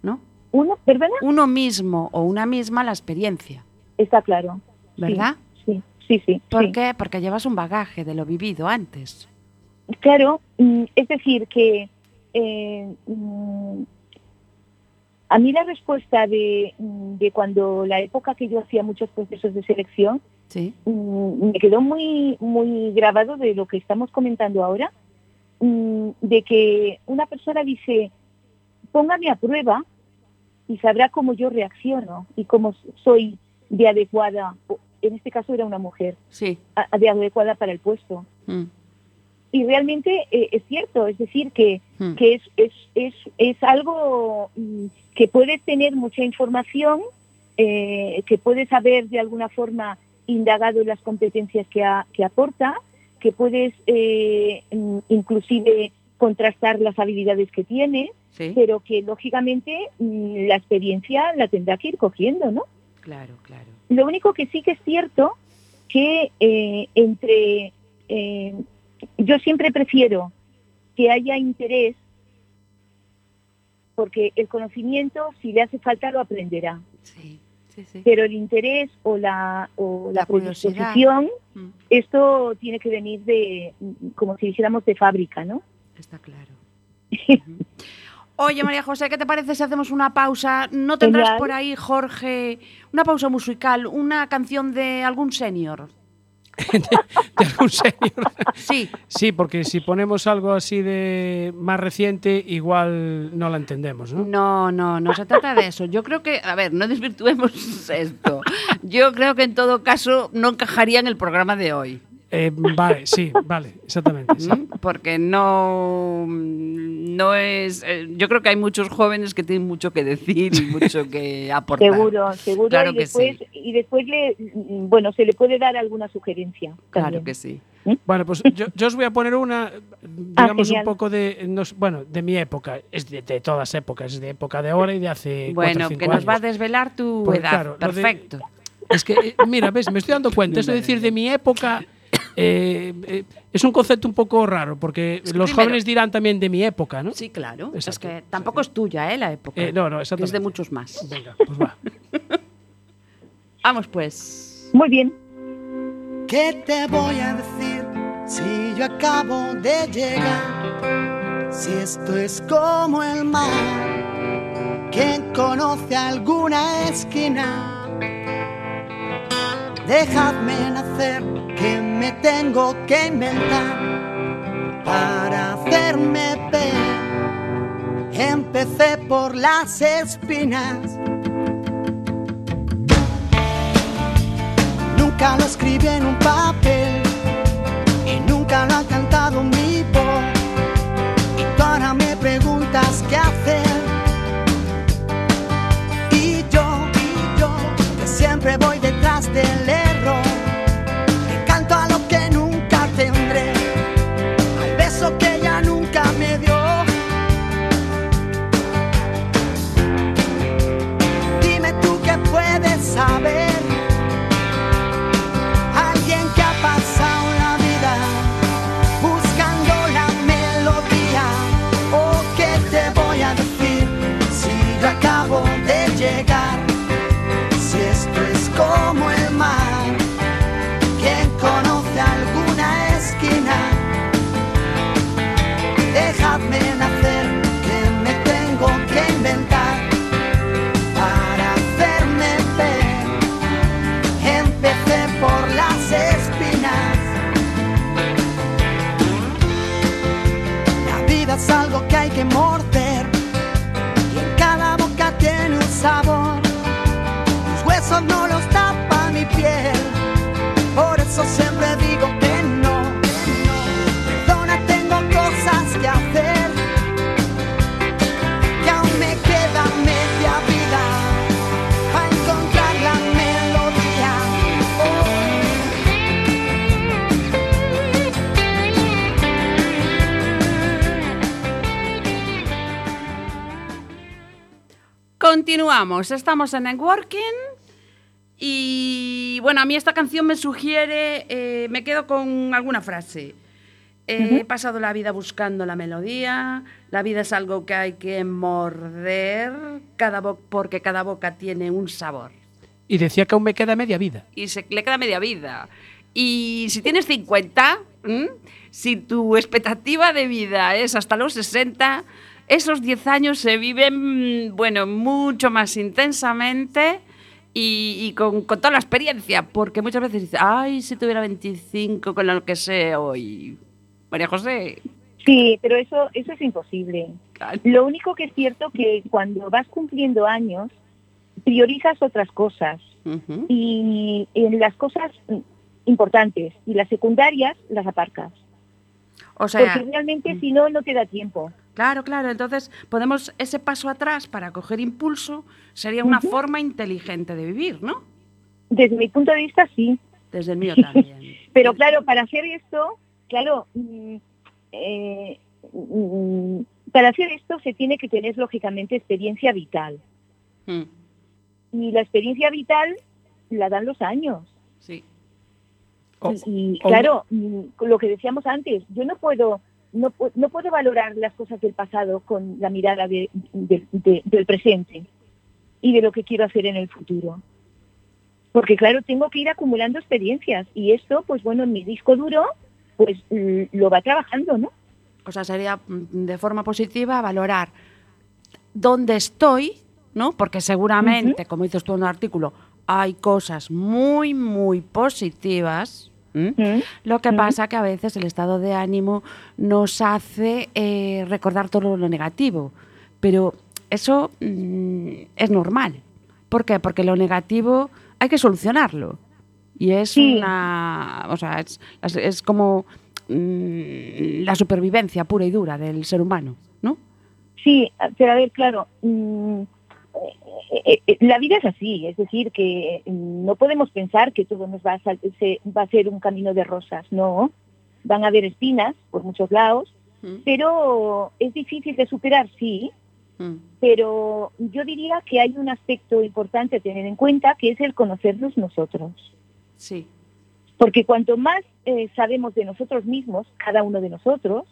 ¿no? Uno, ¿verdad? Uno mismo o una misma la experiencia, Está claro. ¿verdad? Sí, sí, sí. ¿Por sí. qué? Porque llevas un bagaje de lo vivido antes. Claro, mm, es decir, que eh, mm, a mí la respuesta de, mm, de cuando la época que yo hacía muchos procesos de selección Sí. mm, me quedó muy, muy grabado de lo que estamos comentando ahora, mm, de que una persona dice, póngame a prueba y sabrá cómo yo reacciono y cómo soy de adecuada, en este caso era una mujer, Sí. de adecuada para el puesto. Mm, Y realmente eh, es cierto, es decir, que, mm. que es, es, es, es algo mm, que puedes tener mucha información, eh, que puedes haber de alguna forma indagado en las competencias que, a- que aporta, que puedes eh, mm, inclusive contrastar las habilidades que tiene, Sí, pero que lógicamente mm, la experiencia la tendrá que ir cogiendo, ¿no? claro, claro. Lo único que sí que es cierto que entre eh, yo siempre prefiero que haya interés porque el conocimiento si le hace falta lo aprenderá Sí, sí, sí. pero el interés o la o la, predisposición Mm, esto tiene que venir de como si dijéramos de fábrica no Está claro. Oye, María José, ¿qué te parece si hacemos una pausa? ¿No tendrás Genial. por ahí, Jorge, una pausa musical, una canción de algún senior? De algún señor. Sí, Sí, porque si ponemos algo así de más reciente, igual no la entendemos, ¿no? no, no, no se trata de eso. Yo creo que, a ver, no desvirtuemos esto. Yo creo que en todo caso no encajaría en el programa de hoy. Eh, vale, sí, vale, exactamente. porque no, no es... eh, yo creo que hay muchos jóvenes que tienen mucho que decir y mucho que aportar. seguro seguro Claro y que después sí. y después le bueno se le puede dar alguna sugerencia Claro que sí. Bueno, pues yo, yo os voy a poner una, digamos, un poco de, nos- bueno, de mi época. Es de, de todas épocas, es de época de ahora y de hace Bueno, cinco que nos va a desvelar tu Porque, edad. claro, Perfecto. Es que, eh, mira, ves, me estoy dando cuenta. De decir de mi época eh, eh, es un concepto un poco raro, porque Es que los primero- jóvenes dirán también de mi época, ¿no? Sí, claro. Es Exacto. que tampoco es tuya, ¿eh? La época. Eh, no, no, que es de exactamente. muchos más. Venga, pues va. Vamos, pues. muy bien ¿Qué te voy a decir si yo acabo de llegar? Si esto es como el mar, ¿quién conoce alguna esquina? Dejadme nacer, que me tengo que inventar para hacerme ver. Empecé por las espinas. Nunca lo escribí en un papel Continuamos, estamos en Networking y bueno, a mí esta canción me sugiere, eh, me quedo con alguna frase. Eh, He pasado la vida buscando la melodía, la vida es algo que hay que morder cada porque cada boca tiene un sabor Y decía que aún me queda media vida. y se le queda media vida. Y si tienes 50, ¿m? si tu expectativa de vida es hasta los 60, esos 10 años se viven, bueno, mucho más intensamente y, y con, con toda la experiencia, porque muchas veces dices, ay, si tuviera 25 con lo que sé hoy. María José. Sí, pero eso, eso es imposible. claro. Lo único que es cierto que cuando vas cumpliendo años, priorizas otras cosas y en las cosas mm, importantes y las secundarias las aparcas. O sea, Porque realmente si no, no te da tiempo. Claro, claro. Entonces, podemos ese paso atrás para coger impulso sería una forma inteligente de vivir, ¿no? Desde mi punto de vista, sí. Desde el mío también. Pero claro, para hacer esto, claro, mm, eh, mm, para hacer esto se tiene que tener lógicamente experiencia vital. Mm, Y la experiencia vital la dan los años. sí. Y, claro, mm, lo que decíamos antes, yo no puedo no, no puedo valorar las cosas del pasado con la mirada de- de- de- del presente y de lo que quiero hacer en el futuro. Porque claro, tengo que ir acumulando experiencias y esto, pues bueno, en mi disco duro, pues mm, lo va trabajando, ¿no? O sea, sería mm, de forma positiva valorar dónde estoy, ¿no? Porque seguramente, como dices tú en un artículo, hay cosas muy, muy positivas. ¿M? Mm. Lo que Ujú. pasa que a veces el estado de ánimo nos hace eh, recordar todo lo negativo. Pero eso mm, es normal. ¿Por qué? Porque lo negativo hay que solucionarlo. Y es Sí. una. O sea, es, es- como mm, la supervivencia pura y dura del ser humano, ¿no? Sí, pero a ver, claro, mm, eh, eh, la vida es así, es decir, que mm, no podemos pensar que todo nos va a, se- va a ser un camino de rosas, no. Van a haber espinas por muchos lados, pero es difícil de superar, sí, Mm. pero yo diría que hay un aspecto importante a tener en cuenta que es el conocernos nosotros. Sí. Porque cuanto más eh, sabemos de nosotros mismos, cada uno de nosotros,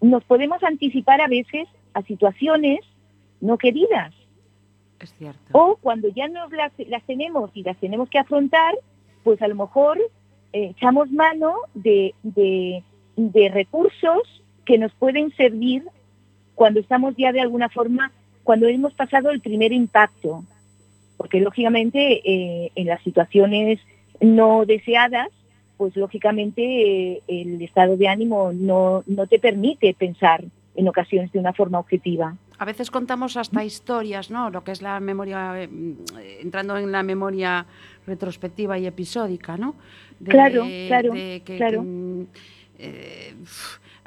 nos podemos anticipar a veces a situaciones no queridas. O cuando ya nos las, las tenemos y las tenemos que afrontar, pues a lo mejor eh, echamos mano de, de- de recursos que nos pueden servir cuando estamos ya de alguna forma, cuando hemos pasado el primer impacto, porque lógicamente eh, en las situaciones no deseadas, pues lógicamente eh, el estado de ánimo no, no te permite pensar en ocasiones de una forma objetiva. A veces contamos hasta historias, ¿no? Lo que es la memoria, eh, entrando en la memoria retrospectiva y episódica, ¿no? De- Claro, claro, de que- claro. mm, eh,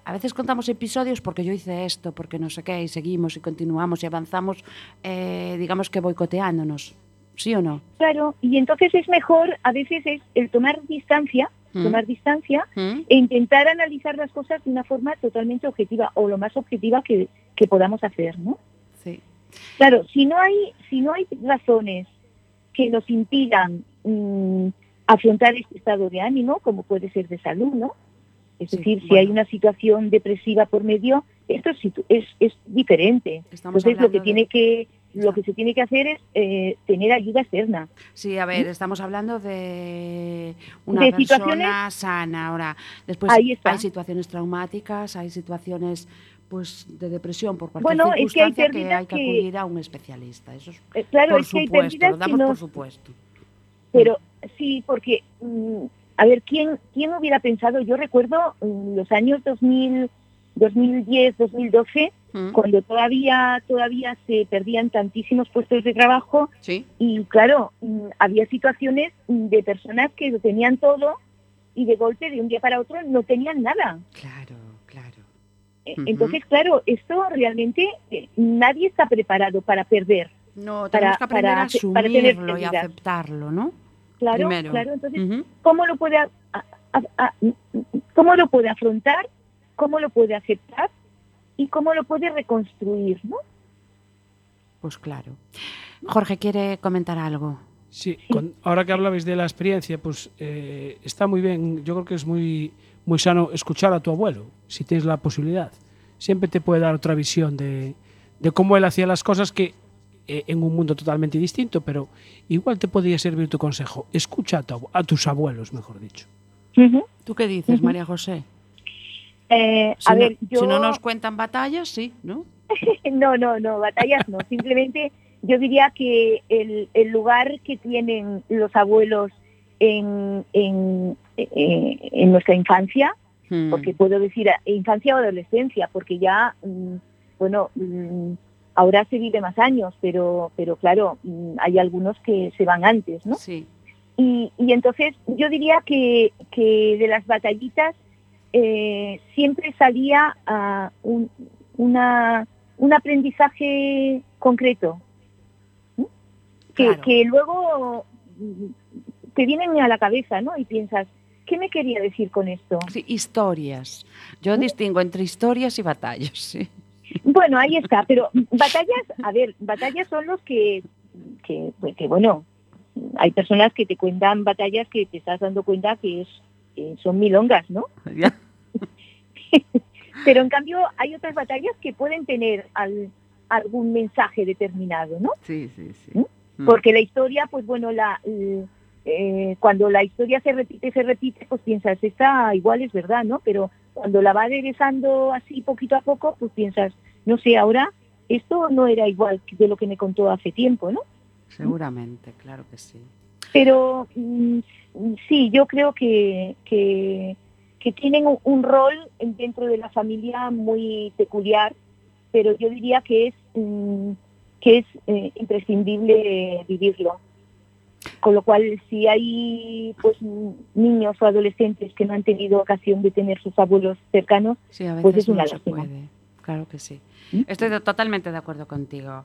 a veces contamos episodios porque yo hice esto, porque no sé qué, y seguimos y continuamos y avanzamos, eh, digamos que boicoteándonos, ¿sí o no? Claro, y entonces es mejor, a veces es el tomar distancia, Mm. tomar distancia ¿Mm? e intentar analizar las cosas de una forma totalmente objetiva o lo más objetiva que, que podamos hacer, ¿no? Sí. Claro, si no hay, si no hay razones que nos impidan mm, afrontar este estado de ánimo, como puede ser de salud, ¿no? Es Sí, decir, si hay una situación depresiva por medio, esto es, es, es diferente. Estamos Entonces lo que de- tiene que lo que se tiene que hacer es eh, tener ayuda externa. Sí, a ver, estamos hablando de una De persona sana. Ahora, después hay situaciones traumáticas, hay situaciones pues de depresión por cualquier Bueno, es que hay circunstancia que hay que que- acudir a un especialista. Eso es Eh, claro, por es que hay pérdidas lo damos no- por supuesto. Pero sí, porque, mm, a ver, ¿quién, ¿quién hubiera pensado? Yo recuerdo mm, los años 2000, 2010, 2012, Mm, cuando todavía, todavía se perdían tantísimos puestos de trabajo Sí, y claro, mm, había situaciones de personas que lo tenían todo y de golpe de un día para otro no tenían nada. claro, claro. Eh. Entonces, claro, esto realmente eh, nadie está preparado para perder. No, Para- que aprender para a para y aceptarlo, ¿no? Claro, Primero. claro. Entonces. ¿cómo lo puede a- a- a- cómo lo puede afrontar? ¿Cómo lo puede aceptar? Y cómo lo puede reconstruir, ¿no? Pues claro. Jorge quiere comentar algo. Sí, con- ahora que hablabais de la experiencia, pues eh, está muy bien. Yo creo que es muy, muy sano escuchar a tu abuelo, si tienes la posibilidad. Siempre te puede dar otra visión de, de cómo él hacía las cosas que eh, en un mundo totalmente distinto, pero igual te podría servir tu consejo. Escucha a, tu abu- a tus abuelos, mejor dicho. ¿Tú qué dices. María José? Eh, Si, a no, ver, yo si no nos cuentan batallas, sí, ¿no? no, no, no, batallas no. Simplemente yo diría que el, el lugar que tienen los abuelos en, en, eh, en nuestra infancia, Mm. porque puedo decir a- infancia o adolescencia, porque ya, mm, bueno, mm, ahora se vive más años, pero, pero claro, mm, hay algunos que se van antes, ¿no? Sí. Y, y entonces yo diría que, que de las batallitas eh, siempre salía ah, un, una, un aprendizaje concreto, que, Claro. que luego te vienen a la cabeza, ¿no? Y piensas, ¿qué me quería decir con esto? Sí, historias. Yo distingo entre historias y batallas, sí. Bueno, ahí está, pero batallas, a ver, batallas son los que, que, que, bueno, hay personas que te cuentan batallas que te estás dando cuenta que es que son milongas, ¿no? Ya. Pero en cambio hay otras batallas que pueden tener al- algún mensaje determinado, ¿no? Sí, sí, sí. ¿Mm? Mm. Porque la historia, pues bueno, la, eh, cuando la historia se repite, se repite, pues piensas, esta igual es verdad, ¿no? Pero cuando la va aderezando así poquito a poco, pues piensas, no sé, ahora esto no era igual de lo que me contó hace tiempo, ¿no? Seguramente, claro que sí. Pero mm, sí, yo creo que, que, que tienen un, un rol dentro de la familia muy peculiar, pero yo diría que es, mm, que es eh, imprescindible vivirlo. Con lo cual, si hay pues niños o adolescentes que no han tenido ocasión de tener sus abuelos cercanos, Sí, a veces Pues es una no lástima. puede. Claro que sí. ¿Mm? Estoy totalmente de acuerdo contigo.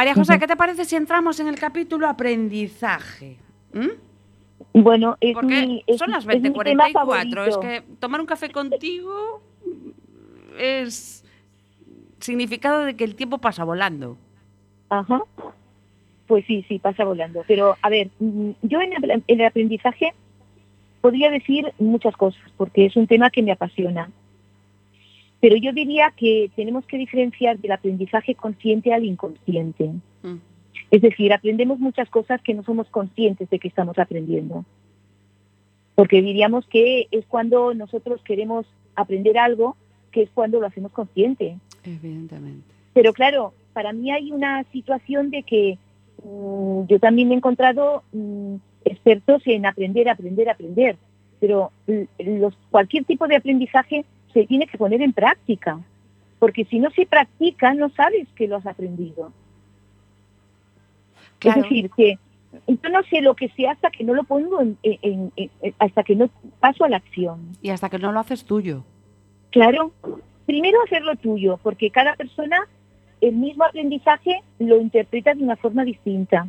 María José. ¿qué te parece si entramos en el capítulo aprendizaje? ¿Mm? bueno, es Porque mi, es- son las es mi tema 20:44. Es favorito. que tomar un café contigo es significado de que el tiempo pasa volando. Ajá. Pues sí, sí, pasa volando. Pero, a ver, mm, yo en el aprendizaje podría decir muchas cosas, porque es un tema que me apasiona. Pero yo diría que tenemos que diferenciar del aprendizaje consciente al inconsciente. Mm. Es decir, aprendemos muchas cosas que no somos conscientes de que estamos aprendiendo. Porque diríamos que es cuando nosotros queremos aprender algo, que es cuando lo hacemos consciente. Evidentemente. Pero claro, para mí hay una situación de que mm, yo también he encontrado mm, expertos en aprender, aprender, aprender. Pero los, cualquier tipo de aprendizaje se tiene que poner en práctica. Porque si no se practica, no sabes que lo has aprendido. Claro. Es decir, que yo no sé lo que sé hasta que no lo pongo, en, en- en- en- hasta que no paso a la acción. Y hasta que no lo haces tuyo. Claro, primero hacerlo tuyo, porque cada persona el mismo aprendizaje lo interpreta de una forma distinta.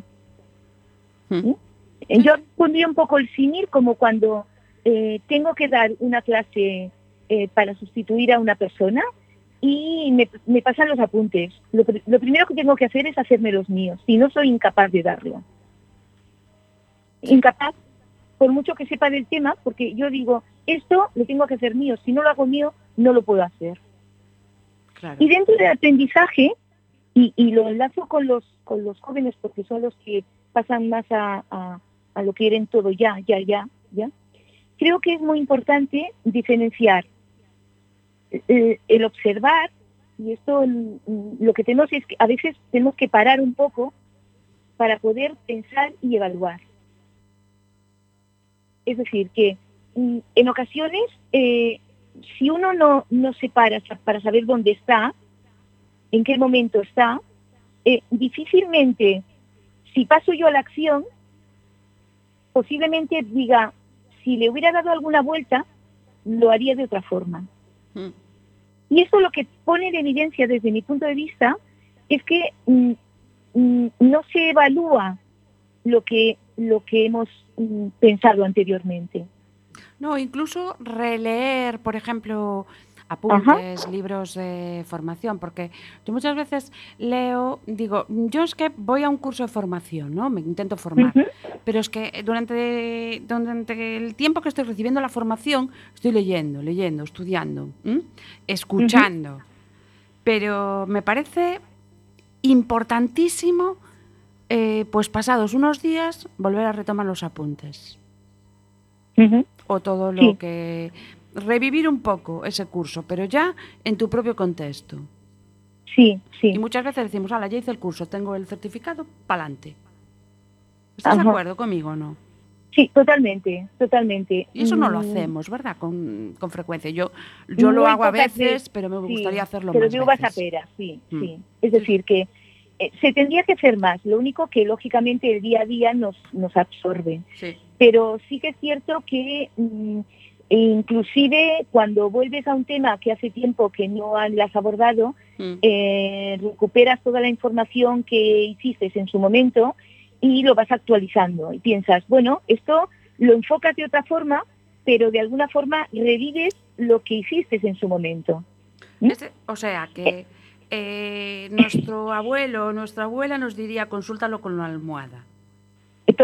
Mm. Yo pondría un poco el símil como cuando eh, tengo que dar una clase eh, para sustituir a una persona y me, me pasan los apuntes. Lo, pr- lo primero que tengo que hacer es hacerme los míos, si no soy incapaz de darlo. Incapaz, por mucho que sepa del tema, porque yo digo, esto lo tengo que hacer mío, si no lo hago mío, no lo puedo hacer. Claro. Y dentro del aprendizaje, y, y lo enlazo con los, con los jóvenes porque son los que pasan más a, a- a lo que quieren todo ya, ya, ya, ya, creo que es muy importante diferenciar el, el observar, y esto mm, lo que tenemos es que a veces tenemos que parar un poco para poder pensar y evaluar. Es decir, que mm, en ocasiones, eh, si uno no, no se para para saber dónde está, en qué momento está, eh, difícilmente, si paso yo a la acción, posiblemente diga, si le hubiera dado alguna vuelta, lo haría de otra forma. Y esto lo que pone en evidencia desde mi punto de vista es que mm, mm, no se evalúa lo que, lo que hemos mm, pensado anteriormente. No, incluso releer, por ejemplo, apuntes, libros de formación, porque yo muchas veces leo, digo, yo es que voy a un curso de formación, ¿no? Me intento formar, pero es que durante, durante el tiempo que estoy recibiendo la formación, estoy leyendo, leyendo, estudiando, escuchando. Pero me parece importantísimo, eh, pues pasados unos días, volver a retomar los apuntes o todo lo Sí. que revivir un poco ese curso, pero ya en tu propio contexto. Sí, sí. Y muchas veces decimos, ala, ya hice el curso, tengo el certificado, pa'lante. ¿Estás de acuerdo conmigo o no? Sí, totalmente, totalmente. Y eso no lo Mm, hacemos, ¿verdad? Con, con frecuencia. Yo, yo lo hago a veces, pero me sí, gustaría hacerlo pero más de uvas a veces. peras, sí, Mm. sí. Es decir, que eh, se tendría que hacer más. Lo único que, lógicamente, el día a día nos, nos absorbe. Sí. Pero sí que es cierto que mm, inclusive cuando vuelves a un tema que hace tiempo que no han- has abordado, Mm. eh, recuperas toda la información que hiciste en su momento y lo vas actualizando. Y piensas, bueno, esto lo enfocas de otra forma, pero de alguna forma revives lo que hiciste en su momento. ¿Mm? O sea, que eh, nuestro abuelo o nuestra abuela nos diría, consúltalo con una almohada.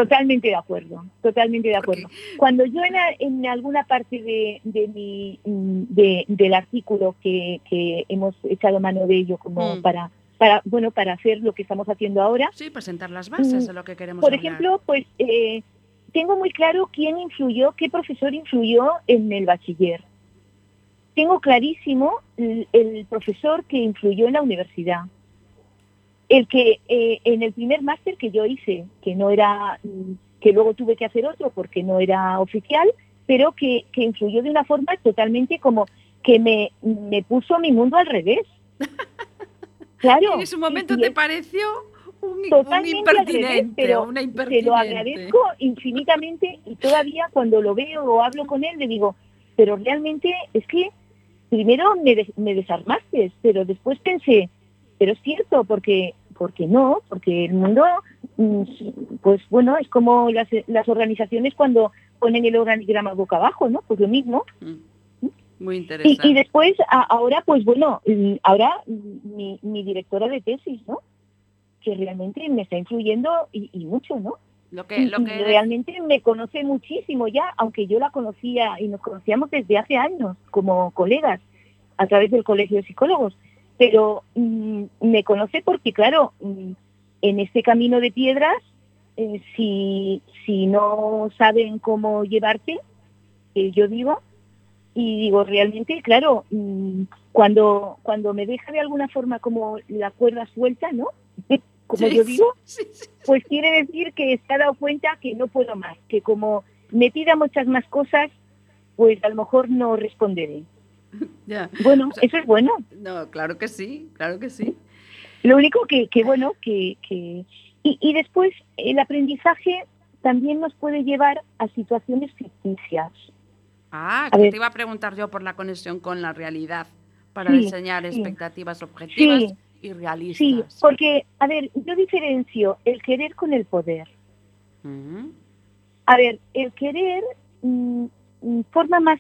Totalmente de acuerdo, totalmente de acuerdo. Cuando yo en, a- en alguna parte de, de mi, de- del artículo que, que hemos echado mano de ello como Mm. para, para, bueno, para hacer lo que estamos haciendo ahora, Sí, para sentar las bases Mm, de lo que queremos Por hablar. ejemplo, pues eh, tengo muy claro quién influyó, qué profesor influyó en el bachiller. Tengo clarísimo el, el profesor que influyó en la universidad. El que eh, en el primer máster que yo hice, que no era, mm, que luego tuve que hacer otro porque no era oficial, pero que, que influyó de una forma totalmente como que me, me puso mi mundo al revés. Claro. en ese momento y- te pareció un, un totalmente al revés, impertinente pero o una impertinente. lo agradezco infinitamente y todavía cuando lo veo o hablo con él le digo, pero realmente es que primero me, me desarmaste, pero después pensé, pero es cierto, porque porque no, porque el mundo, mm, pues bueno, es como las, las organizaciones cuando ponen el organigrama boca abajo, ¿no? Pues lo mismo. Mm. Muy interesante. y después, a- ahora, pues bueno, ahora mi, mi directora de tesis, ¿no? Que realmente me está influyendo y, y mucho, ¿no? lo que, lo que realmente me conoce muchísimo ya, aunque yo la conocía y nos conocíamos desde hace años como colegas a través del Colegio de Psicólogos. Pero mm, me conoce porque, claro, mm, en este camino de piedras, eh, si, si no saben cómo llevarte, eh, yo digo, y digo, realmente, claro, mm, cuando, cuando me deja de alguna forma como la cuerda suelta, ¿no? Como Sí, yo digo, sí, sí. pues quiere decir que se ha dado cuenta que no puedo más, que como me pida muchas más cosas, pues a lo mejor no responderé. Ya. Bueno, O sea- eso es bueno. No, claro que sí, claro que sí. Lo único que, que bueno, que, que... Y, y después el aprendizaje también nos puede llevar a situaciones ficticias. Ah, que te iba a preguntar yo por la conexión con la realidad para Sí, diseñar sí. expectativas objetivas Sí, y realistas. Sí, porque, a ver, yo diferencio el querer con el poder. A ver, el querer mm, mm, forma más,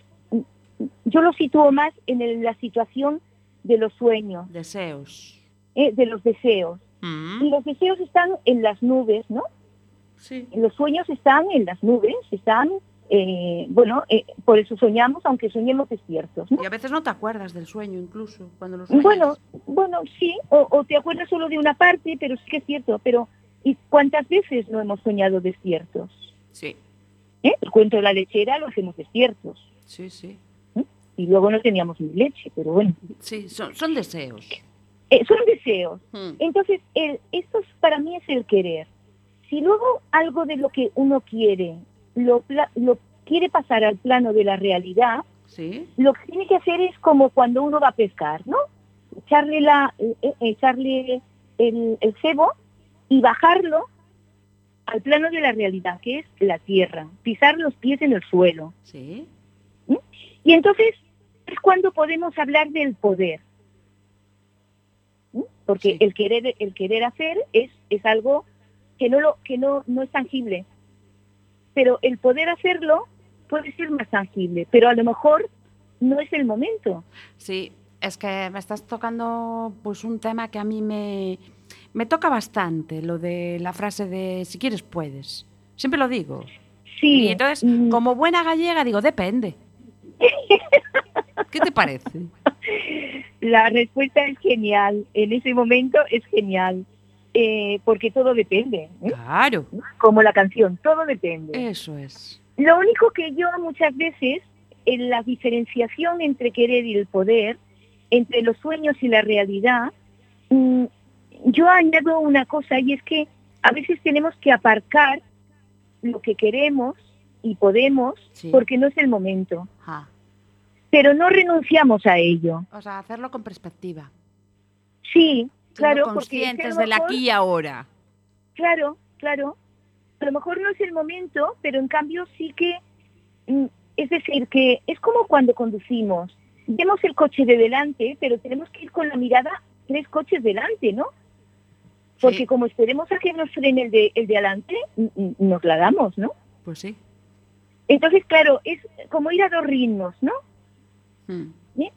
yo lo sitúo más en el- la situación de los sueños, Deseos. eh, de los deseos. Ujú. Y los deseos están en las nubes, ¿no? Sí. Los sueños están en las nubes, están, eh, bueno, eh, por eso soñamos, aunque soñemos despiertos, ¿no? Y a veces no te acuerdas del sueño incluso cuando lo sueñas. Bueno, bueno, sí, o, o te acuerdas solo de una parte, pero sí que es cierto, pero ¿y cuántas veces no hemos soñado despiertos? Sí, ¿Eh? El cuento de la lechera lo hacemos despiertos. sí, sí. Y luego no teníamos ni leche, pero bueno, Sí, son, son deseos. Eh, son deseos. Mm. Entonces, el, esto es- para mí es el querer. Si luego algo de lo que uno quiere lo, lo quiere pasar al plano de la realidad, Sí, lo que tiene que hacer es como cuando uno va a pescar, ¿no? Echarle, la, eh, eh, echarle el, el cebo y bajarlo al plano de la realidad, que es la tierra, pisar los pies en el suelo. sí. Y entonces es cuando podemos hablar del poder. ¿Mm? Porque Sí. el querer el querer hacer es, es algo que no lo que no, no es tangible. Pero el poder hacerlo puede ser más tangible, pero a lo mejor no es el momento. Sí, es que me estás tocando pues un tema que a mí me, me toca bastante, lo de la frase de si quieres puedes. Siempre lo digo. Sí. Y entonces, mm, como buena gallega, digo, depende. ¿Qué te parece? La respuesta es genial. En ese momento es genial. Eh, porque todo depende. ¿eh? Claro, Como la canción, todo depende. eso es. Lo único que yo muchas veces, en la diferenciación entre querer y el poder, entre los sueños y la realidad, mm, yo añado una cosa y es que a veces tenemos que aparcar lo que queremos y podemos Sí. porque no es el momento, Ah, pero no renunciamos a ello. o sea, hacerlo con perspectiva. Sí, claro, porque es que a conscientes del mejor- aquí y ahora. Claro, claro. A lo mejor no es el momento, pero en cambio sí que, mm, es decir, que es como cuando conducimos. Vemos el coche de delante, pero tenemos que ir con la mirada tres coches delante, ¿no? Porque Sí. como esperemos a que nos frene el de, el de adelante, nos la damos, ¿no? Pues sí. Entonces, claro, es como ir a dos ritmos, ¿no?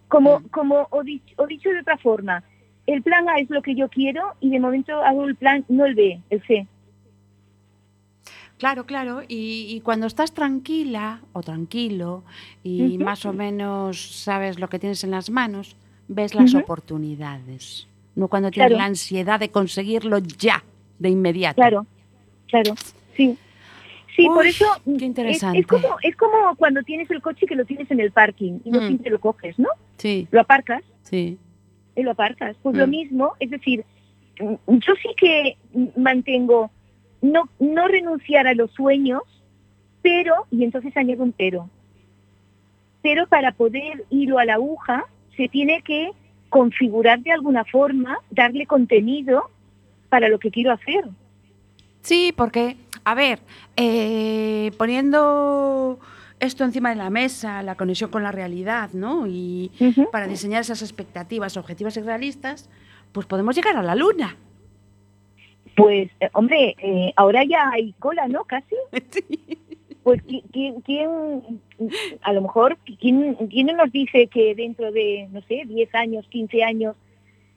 Como, como o, dich- o dicho de otra forma, el plan A es lo que yo quiero y de momento hago el plan, no el B, el C. Claro, claro. Y, y cuando estás tranquila o tranquilo y más o menos sabes lo que tienes en las manos, ves las oportunidades. No cuando tienes Claro. la ansiedad de conseguirlo ya, de inmediato. Claro, claro, sí. Sí, por eso qué es- interesante. Es, como, es como cuando tienes el coche que lo tienes en el parking y no Mm. siempre lo coges, ¿no? Sí, Lo aparcas sí. y lo aparcas. Pues lo Mm. mismo, es decir, mm, yo sí que mantengo no, no renunciar a los sueños, pero, y entonces añado un pero, pero para poder hilo a la aguja se tiene que configurar de alguna forma, darle contenido para lo que quiero hacer. Sí, porque, a ver, eh, poniendo esto encima de la mesa, la conexión con la realidad, ¿no? Y para diseñar esas expectativas objetivas y realistas, pues podemos llegar a la luna. Pues, eh, hombre, eh, ahora ya hay cola, ¿no? Casi. Pues, ¿qui- ¿quién, quién, a lo mejor, ¿quién, quién nos dice que dentro de, no sé, 10 años, 15 años,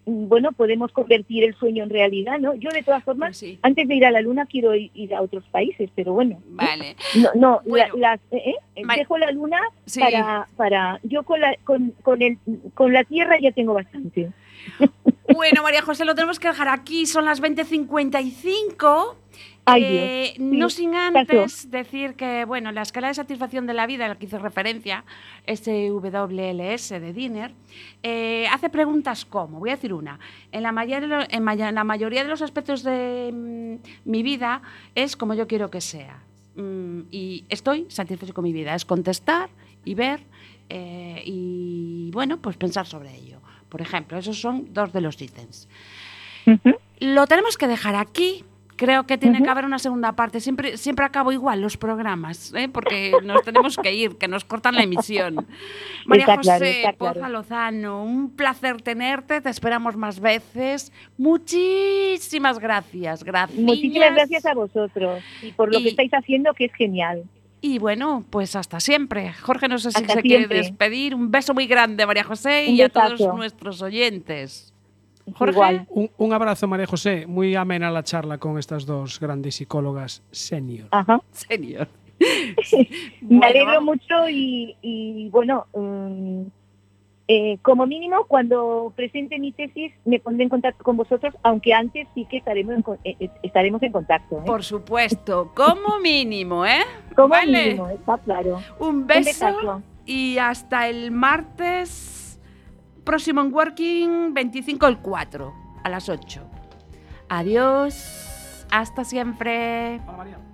bueno, podemos convertir el sueño en realidad, ¿no? Yo, de todas formas, Pues sí. antes de ir a la luna, quiero ir a otros países, pero bueno. ¿eh? Vale. No, no la- las, eh, eh, Ma- dejo la luna Sí. para, para, yo con la, con, con, el, con la Tierra ya tengo bastante. Bueno, María José, lo tenemos que dejar aquí. Son las 20.55. Ay, Eh, no sin antes decir que, bueno, la escala de satisfacción de la vida a la que hice referencia, SWLS de Dinner, eh, hace preguntas como, voy a decir una, en la, mayor- en maya- en la mayoría de los aspectos de mm, mi vida es como yo quiero que sea. Mm, y estoy satisfecho con mi vida. Es contestar y ver eh, y, bueno, pues pensar sobre ello. Por ejemplo, esos son dos de los ítems. Lo tenemos que dejar aquí. Creo que tiene que haber una segunda parte. Siempre, siempre acabo igual los programas, ¿eh? porque nos tenemos que ir, que nos cortan la emisión. María Está José claro, Poza claro. Lozano, un placer tenerte. Te esperamos más veces. Muchísimas gracias. Gracias. Muchísimas gracias a vosotros y por lo Y- que estáis haciendo, que es genial. Y bueno, pues hasta siempre. Jorge, no sé si Hasta se quiere despedir. Un beso muy grande, María José, Un y a todos nuestros oyentes. Jorge. Igual. Un, un abrazo, María José. Muy amena la charla con estas dos grandes psicólogas senior. Ajá. Señor. Me alegro mucho y, y, bueno, eh, como mínimo cuando presente mi tesis me pondré en contacto con vosotros, aunque antes sí que estaremos en, eh, eh, estaremos en contacto. ¿eh? Por supuesto, como mínimo, ¿eh? como vale. mínimo, está claro. Un Un beso y hasta el martes próximo en Working 25 el 4 a las 8. Adiós. Hasta siempre. Hola, María.